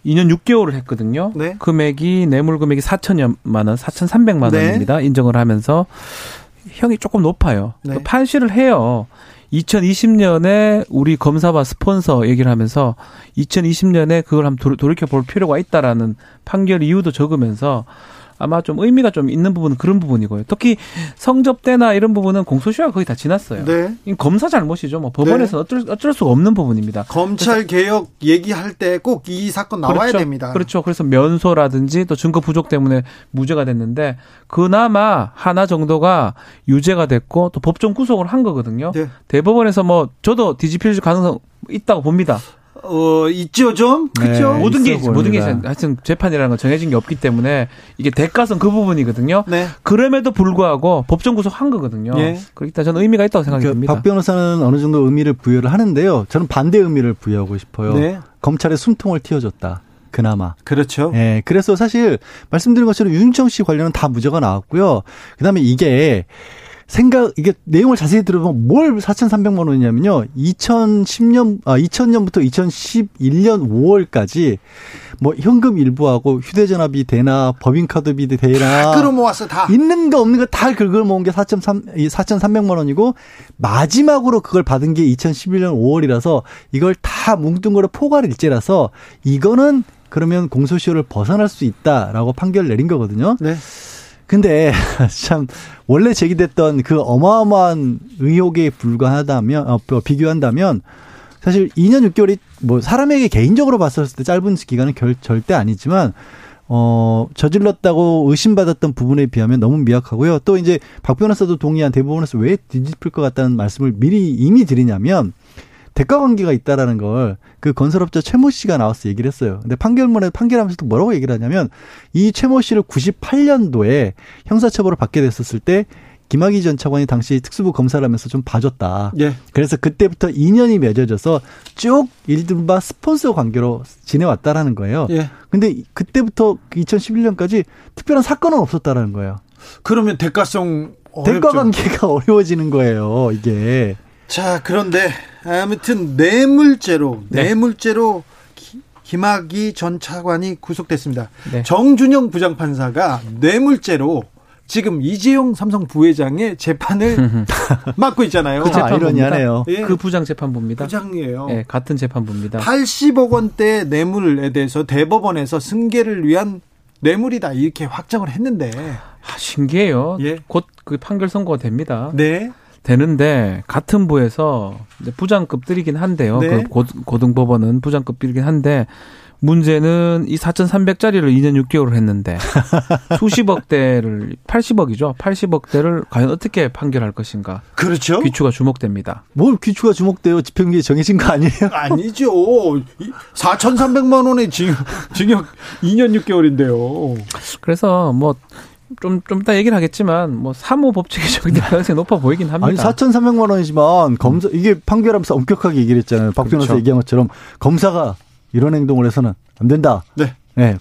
2년 6개월을 했거든요. 네. 금액이 뇌물 금액이 4천여만 원, 4,300만 네. 원입니다. 인정을 하면서 형이 조금 높아요. 네. 판시를 해요. 2020년에 우리 검사와 스폰서 얘기를 하면서 2020년에 그걸 한번 돌이켜 볼 필요가 있다라는 판결 이유도 적으면서 아마 좀 의미가 좀 있는 부분은 그런 부분이고요. 특히 성접대나 이런 부분은 공소시효가 거의 다 지났어요. 네. 검사 잘못이죠. 뭐 법원에서 네. 어쩔, 어쩔 수가 없는 부분입니다. 검찰 개혁 얘기할 때 꼭 이 사건 나와야 그렇죠. 됩니다. 그렇죠. 그래서 면소라든지 또 증거 부족 때문에 무죄가 됐는데 그나마 하나 정도가 유죄가 됐고 또 법정 구속을 한 거거든요. 네. 대법원에서 뭐 저도 뒤집힐 가능성 있다고 봅니다. 어, 있죠, 좀? 그죠? 네, 모든 게, 보입니다. 모든 게, 하여튼 재판이라는 건 정해진 게 없기 때문에 이게 대가성 그 부분이거든요. 네. 그럼에도 불구하고 법정 구속한 거거든요. 예. 그렇기 때문에 저는 의미가 있다고 생각이 듭니다. 박 변호사는 어느 정도 의미를 부여를 하는데요. 저는 반대 의미를 부여하고 싶어요. 네. 검찰의 숨통을 틔워줬다. 그나마. 그렇죠. 예. 그래서 사실 말씀드린 것처럼 윤청 씨 관련은 다 무죄가 나왔고요. 그 다음에 이게 생각 이게 내용을 자세히 들어보면 뭘 4,300만 원이냐면요. 2010년 아 2000년부터 2011년 5월까지 뭐 현금 일부하고 휴대전화비 대나 법인카드비 대나 끌어 모았어 다 있는 거 없는 거 다 긁어 모은 게 4.3 4,300만 원이고 마지막으로 그걸 받은 게 2011년 5월이라서 이걸 다 뭉뚱그려 포괄 일제라서 이거는 그러면 공소시효를 벗어날 수 있다라고 판결 내린 거거든요. 네. 근데 [laughs] 참 원래 제기됐던 그 어마어마한 의혹에 불과하다면 어, 뭐 비교한다면 사실 2년 6개월이 뭐 사람에게 개인적으로 봤었을 때 짧은 기간은 결, 절대 아니지만 어, 저질렀다고 의심받았던 부분에 비하면 너무 미약하고요. 또 이제 박 변호사도 동의한 대법원에서 왜 뒤집힐 것 같다는 말씀을 미리 이미 드리냐면 대가 관계가 있다라는 걸 그 건설업자 최모 씨가 나와서 얘기를 했어요. 근데 판결문에 판결하면서도 뭐라고 얘기를 하냐면 이 최모 씨를 98년도에 형사처벌을 받게 됐었을 때 김학의 전 차관이 당시 특수부 검사를 하면서 좀 봐줬다. 예. 그래서 그때부터 인연이 맺어져서 쭉 일든바 스폰서 관계로 지내왔다라는 거예요. 예. 근데 그때부터 2011년까지 특별한 사건은 없었다라는 거예요. 그러면 대가성 어렵죠. 대가 관계가 어려워지는 거예요, 이게. 자, 그런데 아무튼 뇌물죄로 네. 뇌물죄로 김학의 전 차관이 구속됐습니다. 네. 정준영 부장판사가 뇌물죄로 지금 이재용 삼성 부회장의 재판을 [laughs] 맡고 있잖아요. 그 재판이네요. 예. 그 부장 재판부입니다. 부장이에요. 예, 같은 재판부입니다. 80억 원대 뇌물에 대해서 대법원에서 승계를 위한 뇌물이다 이렇게 확정을 했는데 아, 신기해요. 예. 곧그 판결 선고가 됩니다. 네. 되는데 같은 부에서 부장급들이긴 한데요. 네. 그 고등법원은 부장급들이긴 한데 문제는 이 4,300짜리를 2년 6개월을 했는데 [laughs] 수십억 대를 80억이죠. 80억 대를 과연 어떻게 판결할 것인가? 그렇죠. 귀추가 주목됩니다. 뭘 귀추가 주목돼요? 집행유예 정해진 거 아니에요? [laughs] 아니죠. 4,300만 원의 징역, 징역 2년 6개월인데요. 그래서 뭐 좀, 좀 이따 얘기를 하겠지만, 뭐, 사무법칙이 적용될 [laughs] 가능성이 높아 보이긴 합니다. 아니, 4,300만 원이지만, 검사, 이게 판결하면서 엄격하게 얘기를 했잖아요. 박 변호사 그렇죠. 얘기한 것처럼, 검사가 이런 행동을 해서는 안 된다. 네. 네.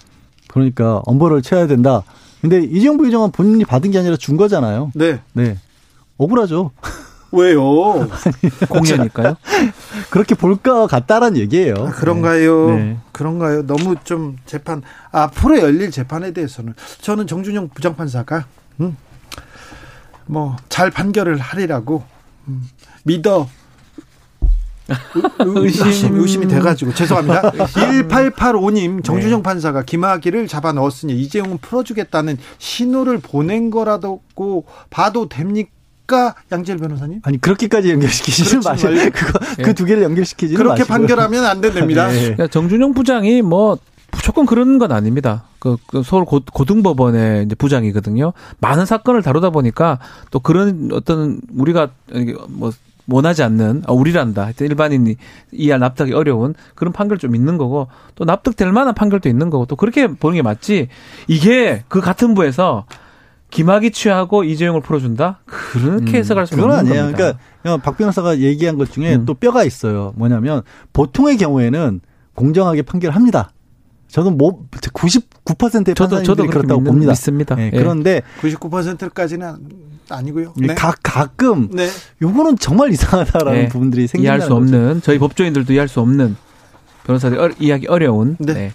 그러니까 엄벌을 쳐야 된다. 근데 이재용 부회장은 본인이 받은 게 아니라 준 거잖아요. 네. 네. 억울하죠. [laughs] 왜요? [laughs] 공연일까요? [laughs] 그렇게 볼까 같다란 얘기예요. 아, 그런가요? 네. 그런가요? 너무 좀 재판 앞으로 열릴 재판에 대해서는 저는 정준영 부장판사가 음, 뭐잘 판결을 하리라고 음, 믿어 의심, 의심이 돼가지고 죄송합니다. [laughs] 1885님 정준영 네. 판사가 김학의를 잡아 넣었으니 이재용은 풀어주겠다는 신호를 보낸 거라도 봐도 됩니까? 양재 변호사님? 아니 그렇게까지 연결시키지는 마세요. 그거 네. 그두 개를 연결시키지는 그렇게 마시고요. 판결하면 안 된답니다. [laughs] 네. 그러니까 정준영 부장이 뭐 무조건 그런 건 아닙니다. 그, 그 서울 고, 등법원의 이제 부장이거든요. 많은 사건을 다루다 보니까 또 그런 어떤 우리가 뭐 원하지 않는 아, 우리란다. 일반인이 이해할 납득이 어려운 그런 판결 좀 있는 거고 또 납득될 만한 판결도 있는 거고 또 그렇게 보는 게 맞지. 이게 그 같은 부에서 김학이 취하고 이재용을 풀어준다? 그렇게 음, 해석할 수는 없는 아니에요. 겁니다. 그러니까 박 변호사가 얘기한 것 중에 음. 또 뼈가 있어요. 뭐냐면 보통의 경우에는 공정하게 판결합니다. 저는 뭐 99%의 저도 저도 그렇다고 믿는, 봅니다. 믿습니다. 네, 예. 그런데 99%까지는 아니고요. 네. 가, 가끔 네. 요거는 정말 이상하다라는 네. 부분들이 생긴다 이해할 수 없는 저희 법조인들도 이해할 수 없는 변호사들 어, 이해하기 어려운 네.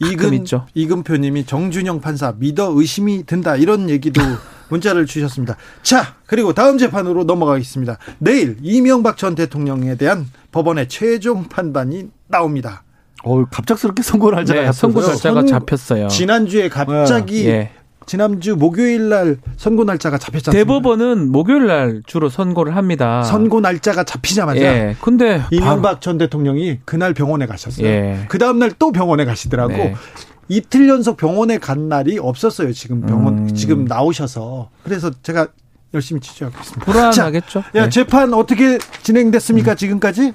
네. 이금 있죠. 이금표님이 정준영 판사 믿어 의심이 든다 이런 얘기도 [laughs] 문자를 주셨습니다. 자 그리고 다음 재판으로 넘어가겠습니다. 내일 이명박 전 대통령에 대한 법원의 최종 판단이 나옵니다. 어, 갑작스럽게 선고 날짜가 네, 선고 날짜가 잡혔어요. 지난주에 갑자기 네. 지난주 목요일 날 선고 날짜가 잡혔잖아요. 대법원은 목요일 날 주로 선고를 합니다. 선고 날짜가 잡히자마자 예. 근데 이명박 전 대통령이 그날 병원에 가셨어요. 예. 그 다음 날 또 병원에 가시더라고. 네. 이틀 연속 병원에 간 날이 없었어요. 지금 병원 음. 지금 나오셔서. 그래서 제가 열심히 취재하고 있습니다. 불안하겠죠. 자, 야, 네. 재판 어떻게 진행됐습니까? 음. 지금까지?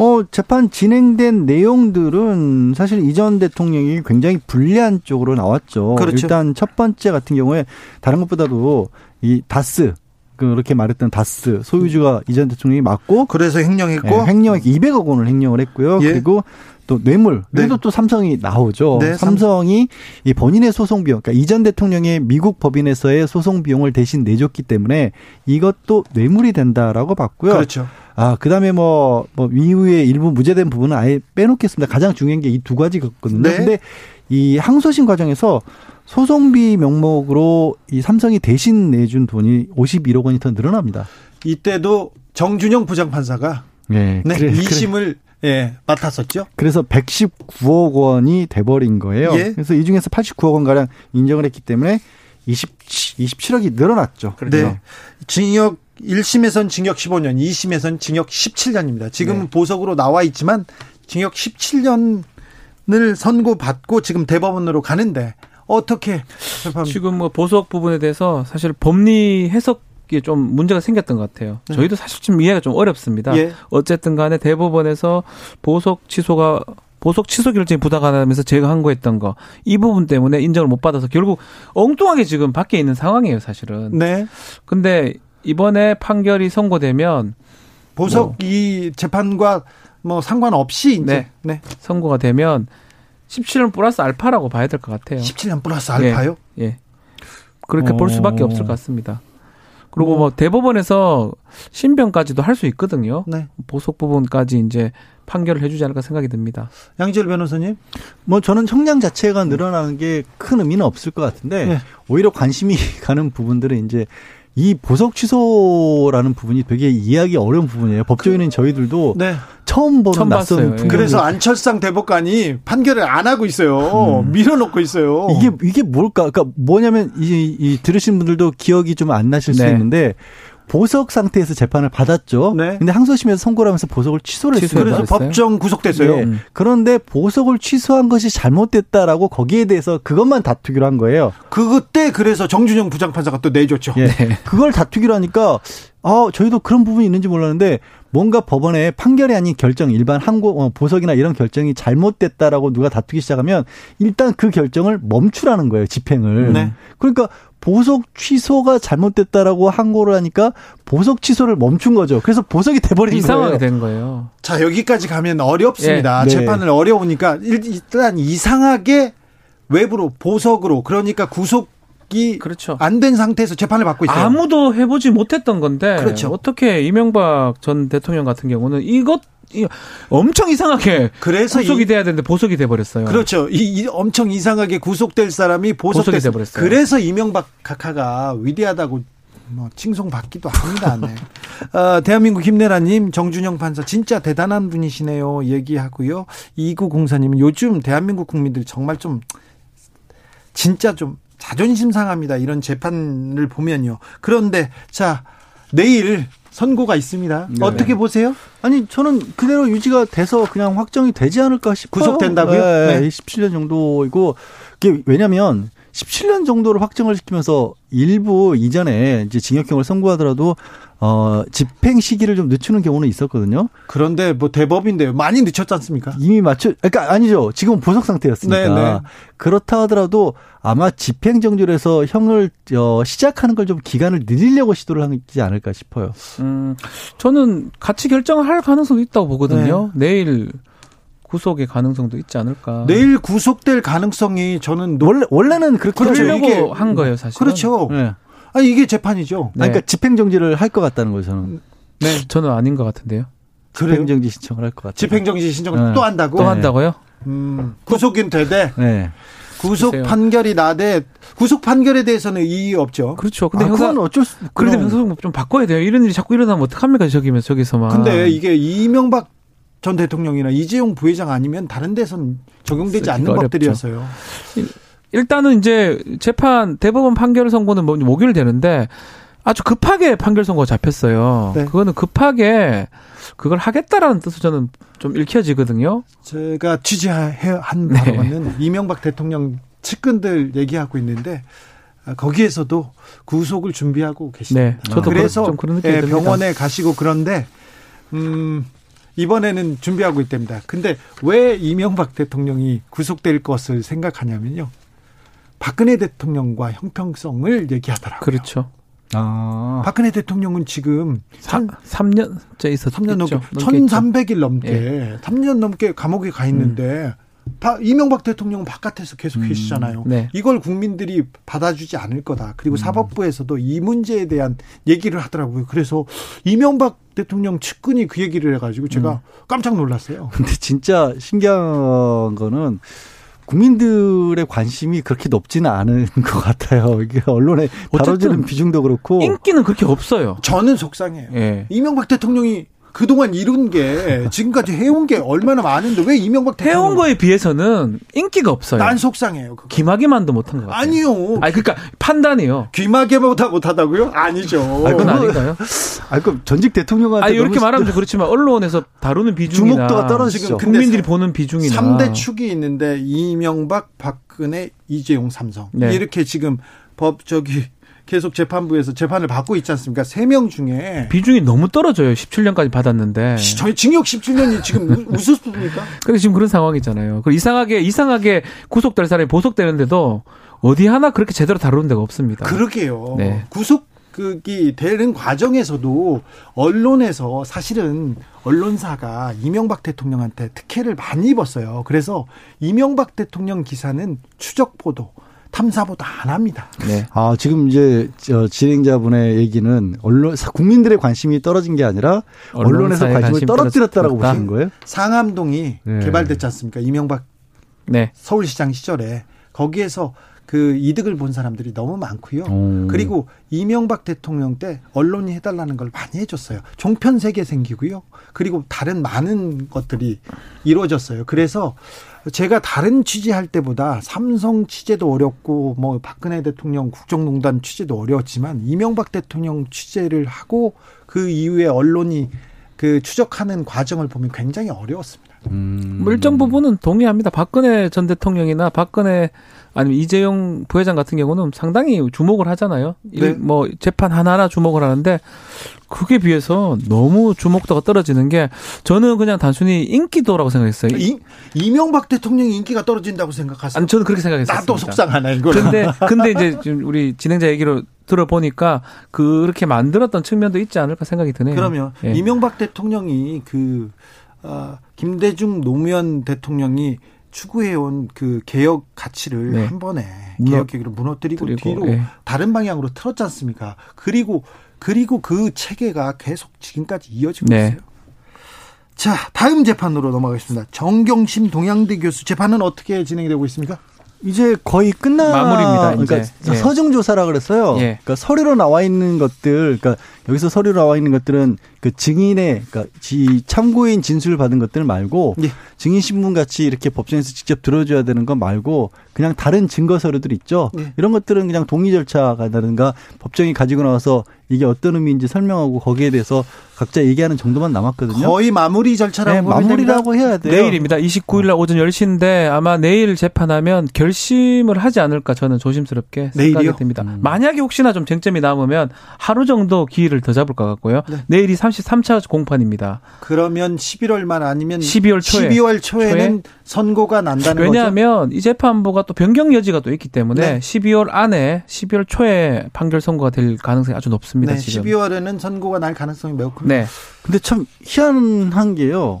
어, 재판 진행된 내용들은 사실 이전 대통령이 굉장히 불리한 쪽으로 나왔죠. 그렇죠. 일단 첫 번째 같은 경우에 다른 것보다도 이 다스 그렇게 말했던 다스 소유주가 이전 대통령이 맞고 그래서 횡령했고 네, 횡령 200억 원을 횡령을 했고요. 예. 그리고 또 뇌물, 네. 그래도 또 삼성이 나오죠. 네, 삼성이 이 본인의 소송 비용, 그러니까 이전 대통령의 미국 법인에서의 소송 비용을 대신 내줬기 때문에 이것도 뇌물이 된다라고 봤고요. 그렇죠. 아, 그 다음에 뭐, 뭐, 이후에 일부 무죄된 부분은 아예 빼놓겠습니다. 가장 중요한 게 이 두 가지거든요. 네. 근데 이 항소심 과정에서 소송비 명목으로 이 삼성이 대신 내준 돈이 51억 원이 더 늘어납니다. 이때도 정준영 부장판사가 네, 네 그래, 2심을 그래. 예, 맡았었죠. 그래서 119억 원이 돼버린 거예요. 예? 그래서 이 중에서 89억 원 가량 인정을 했기 때문에 20, 27억이 늘어났죠. 그렇죠. 네. 징역 1심에선 징역 15년, 2심에선 징역 17년입니다. 지금은 네. 보석으로 나와 있지만 징역 17년을 선고받고 지금 대법원으로 가는데 어떻게 지금 뭐 보석 부분에 대해서 사실 법리 해석 좀 문제가 생겼던 것 같아요. 네. 저희도 사실 좀 이해가 좀 어렵습니다. 예. 어쨌든 간에 대법원에서 보석 취소가 보석 취소 결정이 부당하다면서 제가 항고했던 거 이 부분 때문에 인정을 못 받아서 결국 엉뚱하게 지금 밖에 있는 상황이에요, 사실은. 네. 근데 이번에 판결이 선고되면 보석 뭐, 이 재판과 뭐 상관없이 이제 네, 네. 선고가 되면 17년 플러스 알파라고 봐야 될 것 같아요. 17년 플러스 알파요? 예. 예. 그렇게 오. 볼 수밖에 없을 것 같습니다. 그리고 뭐, 뭐 대법원에서 신변까지도 할 수 있거든요. 네. 보석 부분까지 이제 판결을 해주지 않을까 생각이 듭니다. 양지열 변호사님? 뭐 저는 형량 자체가 늘어나는 게 큰 의미는 없을 것 같은데 네. 오히려 관심이 [laughs] 가는 부분들은 이제 이 보석 취소라는 부분이 되게 이해하기 어려운 부분이에요. 법조인은 저희들도 네. 처음 보는 처음 낯선 분 그래서 안철상 대법관이 판결을 안 하고 있어요. 음. 밀어놓고 있어요. 이게 이게 뭘까? 그러니까 뭐냐면 이, 이 들으신 분들도 기억이 좀 안 나실 네. 수 있는데 보석 상태에서 재판을 받았죠. 네. 근데 항소심에서 선고를 하면서 보석을 취소를 했어요. 그래서 법정 구속됐어요. 네. 음. 그런데 보석을 취소한 것이 잘못됐다라고 거기에 대해서 그것만 다투기로 한 거예요. 그때 그래서 정준영 부장판사가 또 내줬죠. 예. 네. 그걸 다투기로 하니까 아, 저희도 그런 부분이 있는지 몰랐는데 뭔가 법원의 판결이 아닌 결정, 일반 항고 어, 보석이나 이런 결정이 잘못됐다라고 누가 다투기 시작하면 일단 그 결정을 멈추라는 거예요, 집행을. 네. 그러니까 보석 취소가 잘못됐다라고 항고를 하니까 보석 취소를 멈춘 거죠. 그래서 보석이 돼버린 이상하게 된 거예요. 자 여기까지 가면 어렵습니다. 예. 네. 재판을 어려우니까 일단 이상하게 외부로 보석으로 그러니까 구속 이 그렇죠. 안 된 상태에서 재판을 받고 있어요. 아무도 해보지 못했던 건데 그렇죠. 어떻게 이명박 전 대통령 같은 경우는 이것 엄청 이상하게 그래서 구속이 이, 돼야 되는데 보석이 돼 버렸어요. 그렇죠. 이, 이, 엄청 이상하게 구속될 사람이 보석이 돼 버렸어요. 그래서 이명박 카카가 위대하다고 뭐 칭송받기도 합니다. 네. [laughs] 어, 대한민국 힘내라님, 정준영 판사 진짜 대단한 분이시네요. 얘기하고요. 2904님은 요즘 대한민국 국민들 정말 좀 진짜 좀 자존심 상합니다. 이런 재판을 보면요. 그런데 자 내일 선고가 있습니다. 네. 어떻게 보세요? 아니 저는 그대로 유지가 돼서 그냥 확정이 되지 않을까 싶어요. 구속된다고요? 네, 네. 17년 정도이고 그게 왜냐하면 17년 정도를 확정을 시키면서 일부 이전에 이제 징역형을 선고하더라도 어, 집행 시기를 좀 늦추는 경우는 있었거든요. 그런데 뭐 대법인데요. 많이 늦췄지 않습니까? 이미 맞춰, 그러니까 아니죠. 지금 보석 상태였으니까. 네네. 네. 그렇다 하더라도 아마 집행 정지에서 형을 어, 시작하는 걸 좀 기간을 늘리려고 시도를 하지 않을까 싶어요. 음, 저는 같이 결정을 할 가능성도 있다고 보거든요. 네. 내일 구속의 가능성도 있지 않을까. 내일 구속될 가능성이 저는 원래 원래는 그렇게 하려고 한 거예요, 사실. 그렇죠. 네. 아 이게 재판이죠. 네. 그러니까 집행정지를 할 것 같다는 거예요, 저는. 네. 저는 아닌 것 같은데요. 집행정지 신청을 할 것 같아요. 집행정지 신청을 네. 또 한다고? 또 한다고요? 음, 구속인 되되. 네. 구속 글쎄요. 판결이 나되 구속 판결에 대해서는 이의 없죠. 그렇죠. 근데 아, 형사 어쩔 수 그런데 형사 좀 바꿔야 돼요. 이런 일이 자꾸 일어나면 어떡합니까? 저기면 저기서만. 근데 이게 이명박 전 대통령이나 이재용 부회장 아니면 다른 데선 적용되지 않는 어렵죠. 법들이었어요. 일단은 이제 재판 대법원 판결 선고는 뭐 목요일 되는데 아주 급하게 판결 선고가 잡혔어요. 네. 그거는 급하게 그걸 하겠다라는 뜻으로 저는 좀 읽혀지거든요. 제가 취재한 바로는 네. 이명박 대통령 측근들 얘기하고 있는데 거기에서도 구속을 준비하고 계십니다. 네, 저도 그래서 좀 그런 느낌이 예, 병원에 가시고 그런데 음 이번에는 준비하고 있답니다. 근데 왜 이명박 대통령이 구속될 것을 생각하냐면요. 박근혜 대통령과 형평성을 얘기하더라고요. 그렇죠. 아. 박근혜 대통령은 지금 3, 3년째 있었죠. 3년 넘게 1300일 넘게 예. 3년 넘게 감옥에 가 있는데 음. 다 이명박 대통령은 바깥에서 계속 음. 계시잖아요. 네. 이걸 국민들이 받아주지 않을 거다. 그리고 음. 사법부에서도 이 문제에 대한 얘기를 하더라고요. 그래서 이명박 대통령 측근이 그 얘기를 해가지고 제가 음. 깜짝 놀랐어요. 근데 진짜 신기한 거는 국민들의 관심이 그렇게 높지는 않은 [laughs] 것 같아요. 이게 언론에 다뤄지는 비중도 그렇고 인기는 그렇게 없어요. 저는 속상해요. 예. 이명박 대통령이 그동안 이룬 게 지금까지 해온 게 얼마나 많은데 왜 이명박 해온 거에 비해서는 인기가 없어요. 난 속상해요. 그거. 김학의만도 못한 것 같아요. 아니요. 아니 그러니까 판단이요. 김학의보다 못하다고요? 아니죠. 아, 그건 아닌가요? 아, 그럼 전직 대통령한테 아 이렇게 말하면 좀 그렇지만 언론에서 다루는 비중이나 주목도가 떨어지죠. 국민들이 보는 비중이나 3대 축이 있는데 이명박, 박근혜, 이재용, 삼성 네. 이렇게 지금 법 저기 계속 재판부에서 재판을 받고 있지 않습니까? 세 명 중에 비중이 너무 떨어져요. 17년까지 받았는데. 저희 징역 17년이 지금 우습습니까? [laughs] 근데 지금 그런 상황이잖아요. 그 이상하게 이상하게 구속될 사람이 보석되는데도 어디 하나 그렇게 제대로 다루는 데가 없습니다. 그러게요. 네. 구속 그기 되는 과정에서도 언론에서 사실은 언론사가 이명박 대통령한테 특혜를 많이 입었어요. 그래서 이명박 대통령 기사는 추적 보도 탐사보도 안 합니다. 네. 아, 지금 이제 저 진행자분의 얘기는 언론 국민들의 관심이 떨어진 게 아니라 언론에서 관심을 떨어뜨렸다라고 떨어졌다. 보시는 거예요? 상암동이 네. 개발됐지 않습니까? 이명박 네. 서울시장 시절에 거기에서 그 이득을 본 사람들이 너무 많고요. 오. 그리고 이명박 대통령 때 언론이 해달라는 걸 많이 해줬어요. 종편 세계 생기고요. 그리고 다른 많은 것들이 이루어졌어요. 그래서 제가 다른 취재할 때보다 삼성 취재도 어렵고 뭐 박근혜 대통령 국정농단 취재도 어려웠지만 이명박 대통령 취재를 하고 그 이후에 언론이 그 추적하는 과정을 보면 굉장히 어려웠습니다. 음. 뭐 일정 부분은 동의합니다. 박근혜 전 대통령이나 박근혜 아니면 이재용 부회장 같은 경우는 상당히 주목을 하잖아요. 네. 뭐 재판 하나하나 주목을 하는데 그게 비해서 너무 주목도가 떨어지는 게 저는 그냥 단순히 인기도라고 생각했어요. 이, 이명박 대통령이 인기가 떨어진다고 생각하세요? 아니 저는 그렇게 생각했어요. 나도 속상하네 이거. 근데 근데 이제 지금 우리 진행자 얘기로 들어보니까 그렇게 만들었던 측면도 있지 않을까 생각이 드네요. 그러면 예. 이명박 대통령이 그 어, 김대중 노무현 대통령이 추구해온 그 개혁 가치를 네. 한 번에 개혁 계획으로 무너뜨리고 그리고, 뒤로 네. 다른 방향으로 틀었지 않습니까? 그리고 그리고 그 체계가 계속 지금까지 이어지고 네. 있어요. 자, 다음 재판으로 넘어가겠습니다. 정경심 동양대 교수 재판은 어떻게 진행이 되고 있습니까? 이제 거의 끝나 마무리입니다. 그러니까 예. 서중 조사라 그랬어요. 예. 그러니까 서류로 나와 있는 것들, 그러니까 여기서 서류로 나와 있는 것들은 그 증인의 그러니까 지 참고인 진술을 받은 것들 말고 예. 증인 신문 같이 이렇게 법정에서 직접 들어줘야 되는 거 말고 그냥 다른 증거 서류들 있죠. 예. 이런 것들은 그냥 동의 절차가다든가 법정이 가지고 나와서 이게 어떤 의미인지 설명하고 거기에 대해서 각자 얘기하는 정도만 남았거든요. 거의 마무리 절차라고 네, 마무리라고 해야 돼요. 내일입니다. 29일 날 오전 10시인데 아마 내일 재판하면 결심을 하지 않을까 저는 조심스럽게 생각이 됩니다. 음. 만약에 혹시나 좀 쟁점이 남으면 하루 정도 기일을 더 잡을 것 같고요. 네. 내일이 33차 공판입니다. 그러면 11월 말 아니면 12월 초에 12월 초에는 초에? 선고가 난다는 왜냐하면 거죠? 이 재판부가 또 변경 여지가 또 있기 때문에 네. 12월 안에 12월 초에 판결 선고가 될 가능성이 아주 높습니다. 네, 지금. 12월에는 선고가 날 가능성이 매우 큽니다. 네. 근데 참 희한한 게요.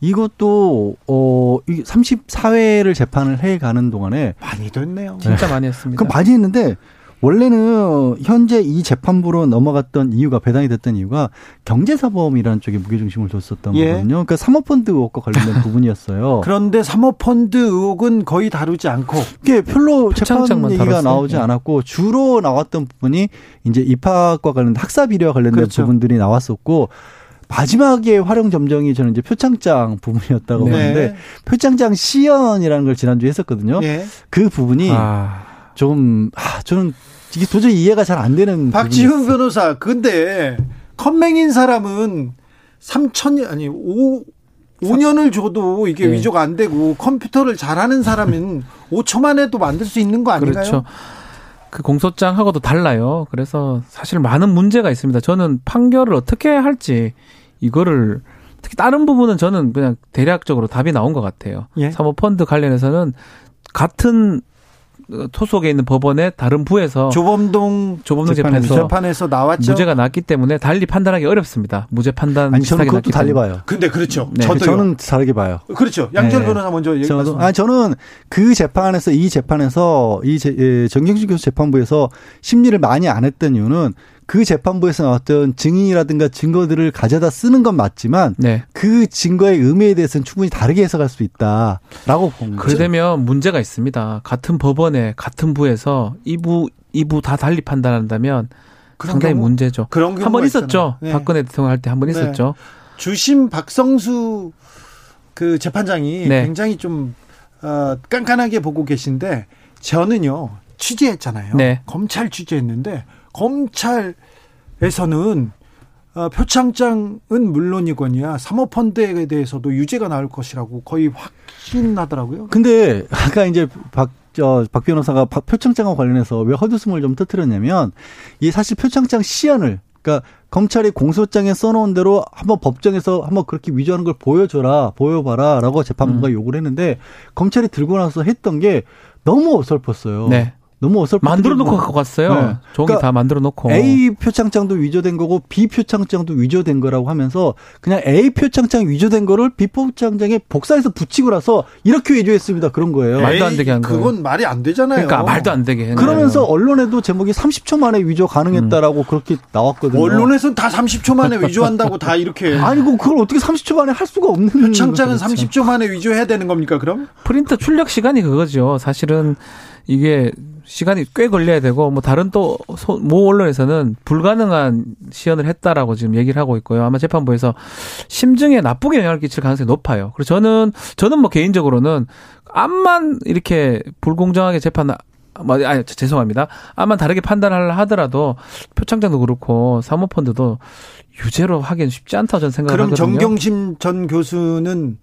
이것도 어 34회를 재판을 해 가는 동안에 많이 됐네요. 진짜 많이 했습니다. 그 많이 했는데 원래는 현재 이 재판부로 넘어갔던 이유가 배당이 됐던 이유가 경제사범이라는 쪽에 무게중심을 뒀었던 예. 거거든요. 그러니까 사모펀드 의혹과 관련된 [laughs] 부분이었어요. 그런데 사모펀드 의혹은 거의 다루지 않고 이게 별로 재판 얘기가 다뤘어요. 나오지 예. 않았고 주로 나왔던 부분이 이제 입학과 관련된 학사 비리와 관련된 그렇죠. 부분들이 나왔었고 마지막에 활용 점정이 저는 이제 표창장 부분이었다고 네. 보는데 표창장 시연이라는 걸 지난주에 했었거든요. 네. 그 부분이 아. 좀, 아, 저는 이게 도저히 이해가 잘 안 되는. 박지훈 변호사, 근데 컴맹인 사람은 3천, 아니, 5, 5년을 줘도 이게 네. 위조가 안 되고 컴퓨터를 잘하는 사람은 [laughs] 5초만 해도 만들 수 있는 거 아닌가요? 그렇죠. 그 공소장하고도 달라요. 그래서 사실 많은 문제가 있습니다. 저는 판결을 어떻게 할지 이거를 특히 다른 부분은 저는 그냥 대략적으로 답이 나온 것 같아요. 예? 사모펀드 관련해서는 같은 토속에 있는 법원의 다른 부에서 조범동 조범동 재판에서, 재판에서 나왔죠. 무죄가 났기 때문에 달리 판단하기 어렵습니다. 무죄 판단 아니 저는 그것도 달리 봐요. 근데 그렇죠. 네. 저도 저는 다르게 봐요. 그렇죠. 양철 네. 변호사 먼저 얘기 저도, 아니 저는 그 재판에서 이 재판에서 이 예, 정경심 교수 재판부에서 심리를 많이 안 했던 이유는 그 재판부에서 나왔던 증인이라든가 증거들을 가져다 쓰는 건 맞지만 네. 그 증거의 의미에 대해서는 충분히 다르게 해석할 수 있다라고 본 거죠. 그러면 문제가 있습니다. 같은 법원에 같은 부에서 이부 이부 다 달리 판단한다면 상당히 경우, 문제죠. 그런 한 번 있었죠. 네. 박근혜 대통령 할 때 한 번 있었죠. 주심 박성수 그 재판장이 네. 굉장히 좀 어, 깐깐하게 보고 계신데 저는요 취재했잖아요. 네. 검찰 취재했는데 검찰에서는 어, 표창장은 물론이거니와 사모펀드에 대해서도 유죄가 나올 것이라고 거의 확신하더라고요. 근데 아까 이제 박, 저, 박 변호사가 표창장과 관련해서 왜 헛웃음을 좀 터뜨렸냐면 이 사실 표창장 시연을 그러니까 검찰이 공소장에 써놓은 대로 한번 법정에서 한번 그렇게 위조하는 걸 보여줘라, 보여봐라라고 재판부가 음. 요구를 했는데 검찰이 들고 나서 했던 게 너무 어설펐어요. 네. 너무 어설프 만들어 놓고 갖고 갔어요. 네. 종이 그러니까 다 만들어 놓고. A 표창장도 위조된 거고 B 표창장도 위조된 거라고 하면서 그냥 A 표창장 위조된 거를 B 표창장에 복사해서 붙이고 나서 이렇게 위조했습니다. 그런 거예요. 말도 안 되게 한 거예요. 그건 말이 안 되잖아요. 그러니까 말도 안 되게. 그러면서 언론에도 제목이 30초 만에 위조 가능했다라고 음. 그렇게 나왔거든요. 언론에서는 다 30초 만에 위조한다고 다 이렇게. [laughs] 아니고 그걸 어떻게 30초 만에 할 수가 없는. 표창장은 30초 만에 위조해야 되는 겁니까 그럼? 프린터 출력 시간이 그거죠. 사실은 이게 시간이 꽤 걸려야 되고 뭐 다른 또 모 언론에서는 불가능한 시연을 했다라고 지금 얘기를 하고 있고요. 아마 재판부에서 심증에 나쁘게 영향을 끼칠 가능성이 높아요. 그래서 저는 저는 뭐 개인적으로는 암만 이렇게 불공정하게 재판 뭐 아니 죄송합니다. 암만 다르게 판단을 하더라도 표창장도 그렇고 사모펀드도 유죄로 하기는 쉽지 않다 저는 생각하거든요. 그럼 정경심 전 교수는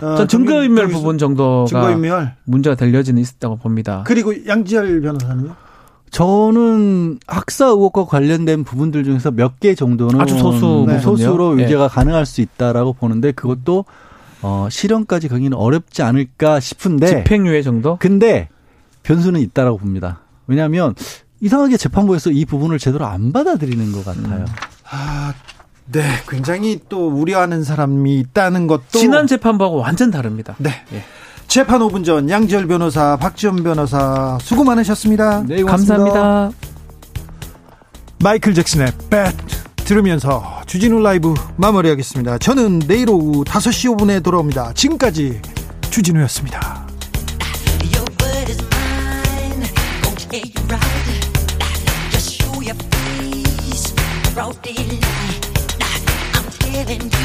어, 전 증거인멸 부분 정도가 증거인멸? 문제가 될 여지는 있었다고 봅니다. 그리고 양지열 변호사는요? 저는 학사 의혹과 관련된 부분들 중에서 몇 개 정도는 아주 소수 네. 소수로 네. 유죄가 네. 가능할 수 있다라고 보는데 그것도 어, 실형까지 가기는 어렵지 않을까 싶은데 집행유예 정도? 근데 변수는 있다라고 봅니다. 왜냐하면 이상하게 재판부에서 이 부분을 제대로 안 받아들이는 것 같아요. 음. 아, 네, 굉장히 또 우려하는 사람이 있다는 것도 지난 재판부하고 완전 다릅니다. 네. 예. 재판 5분 전 양지열 변호사, 박지원 변호사 수고 많으셨습니다. 네, 감사합니다. 마이클 잭슨의 Bad 들으면서 주진우 라이브 마무리하겠습니다. 저는 내일 오후 5시 5분에 돌아옵니다. 지금까지 주진우였습니다. feeling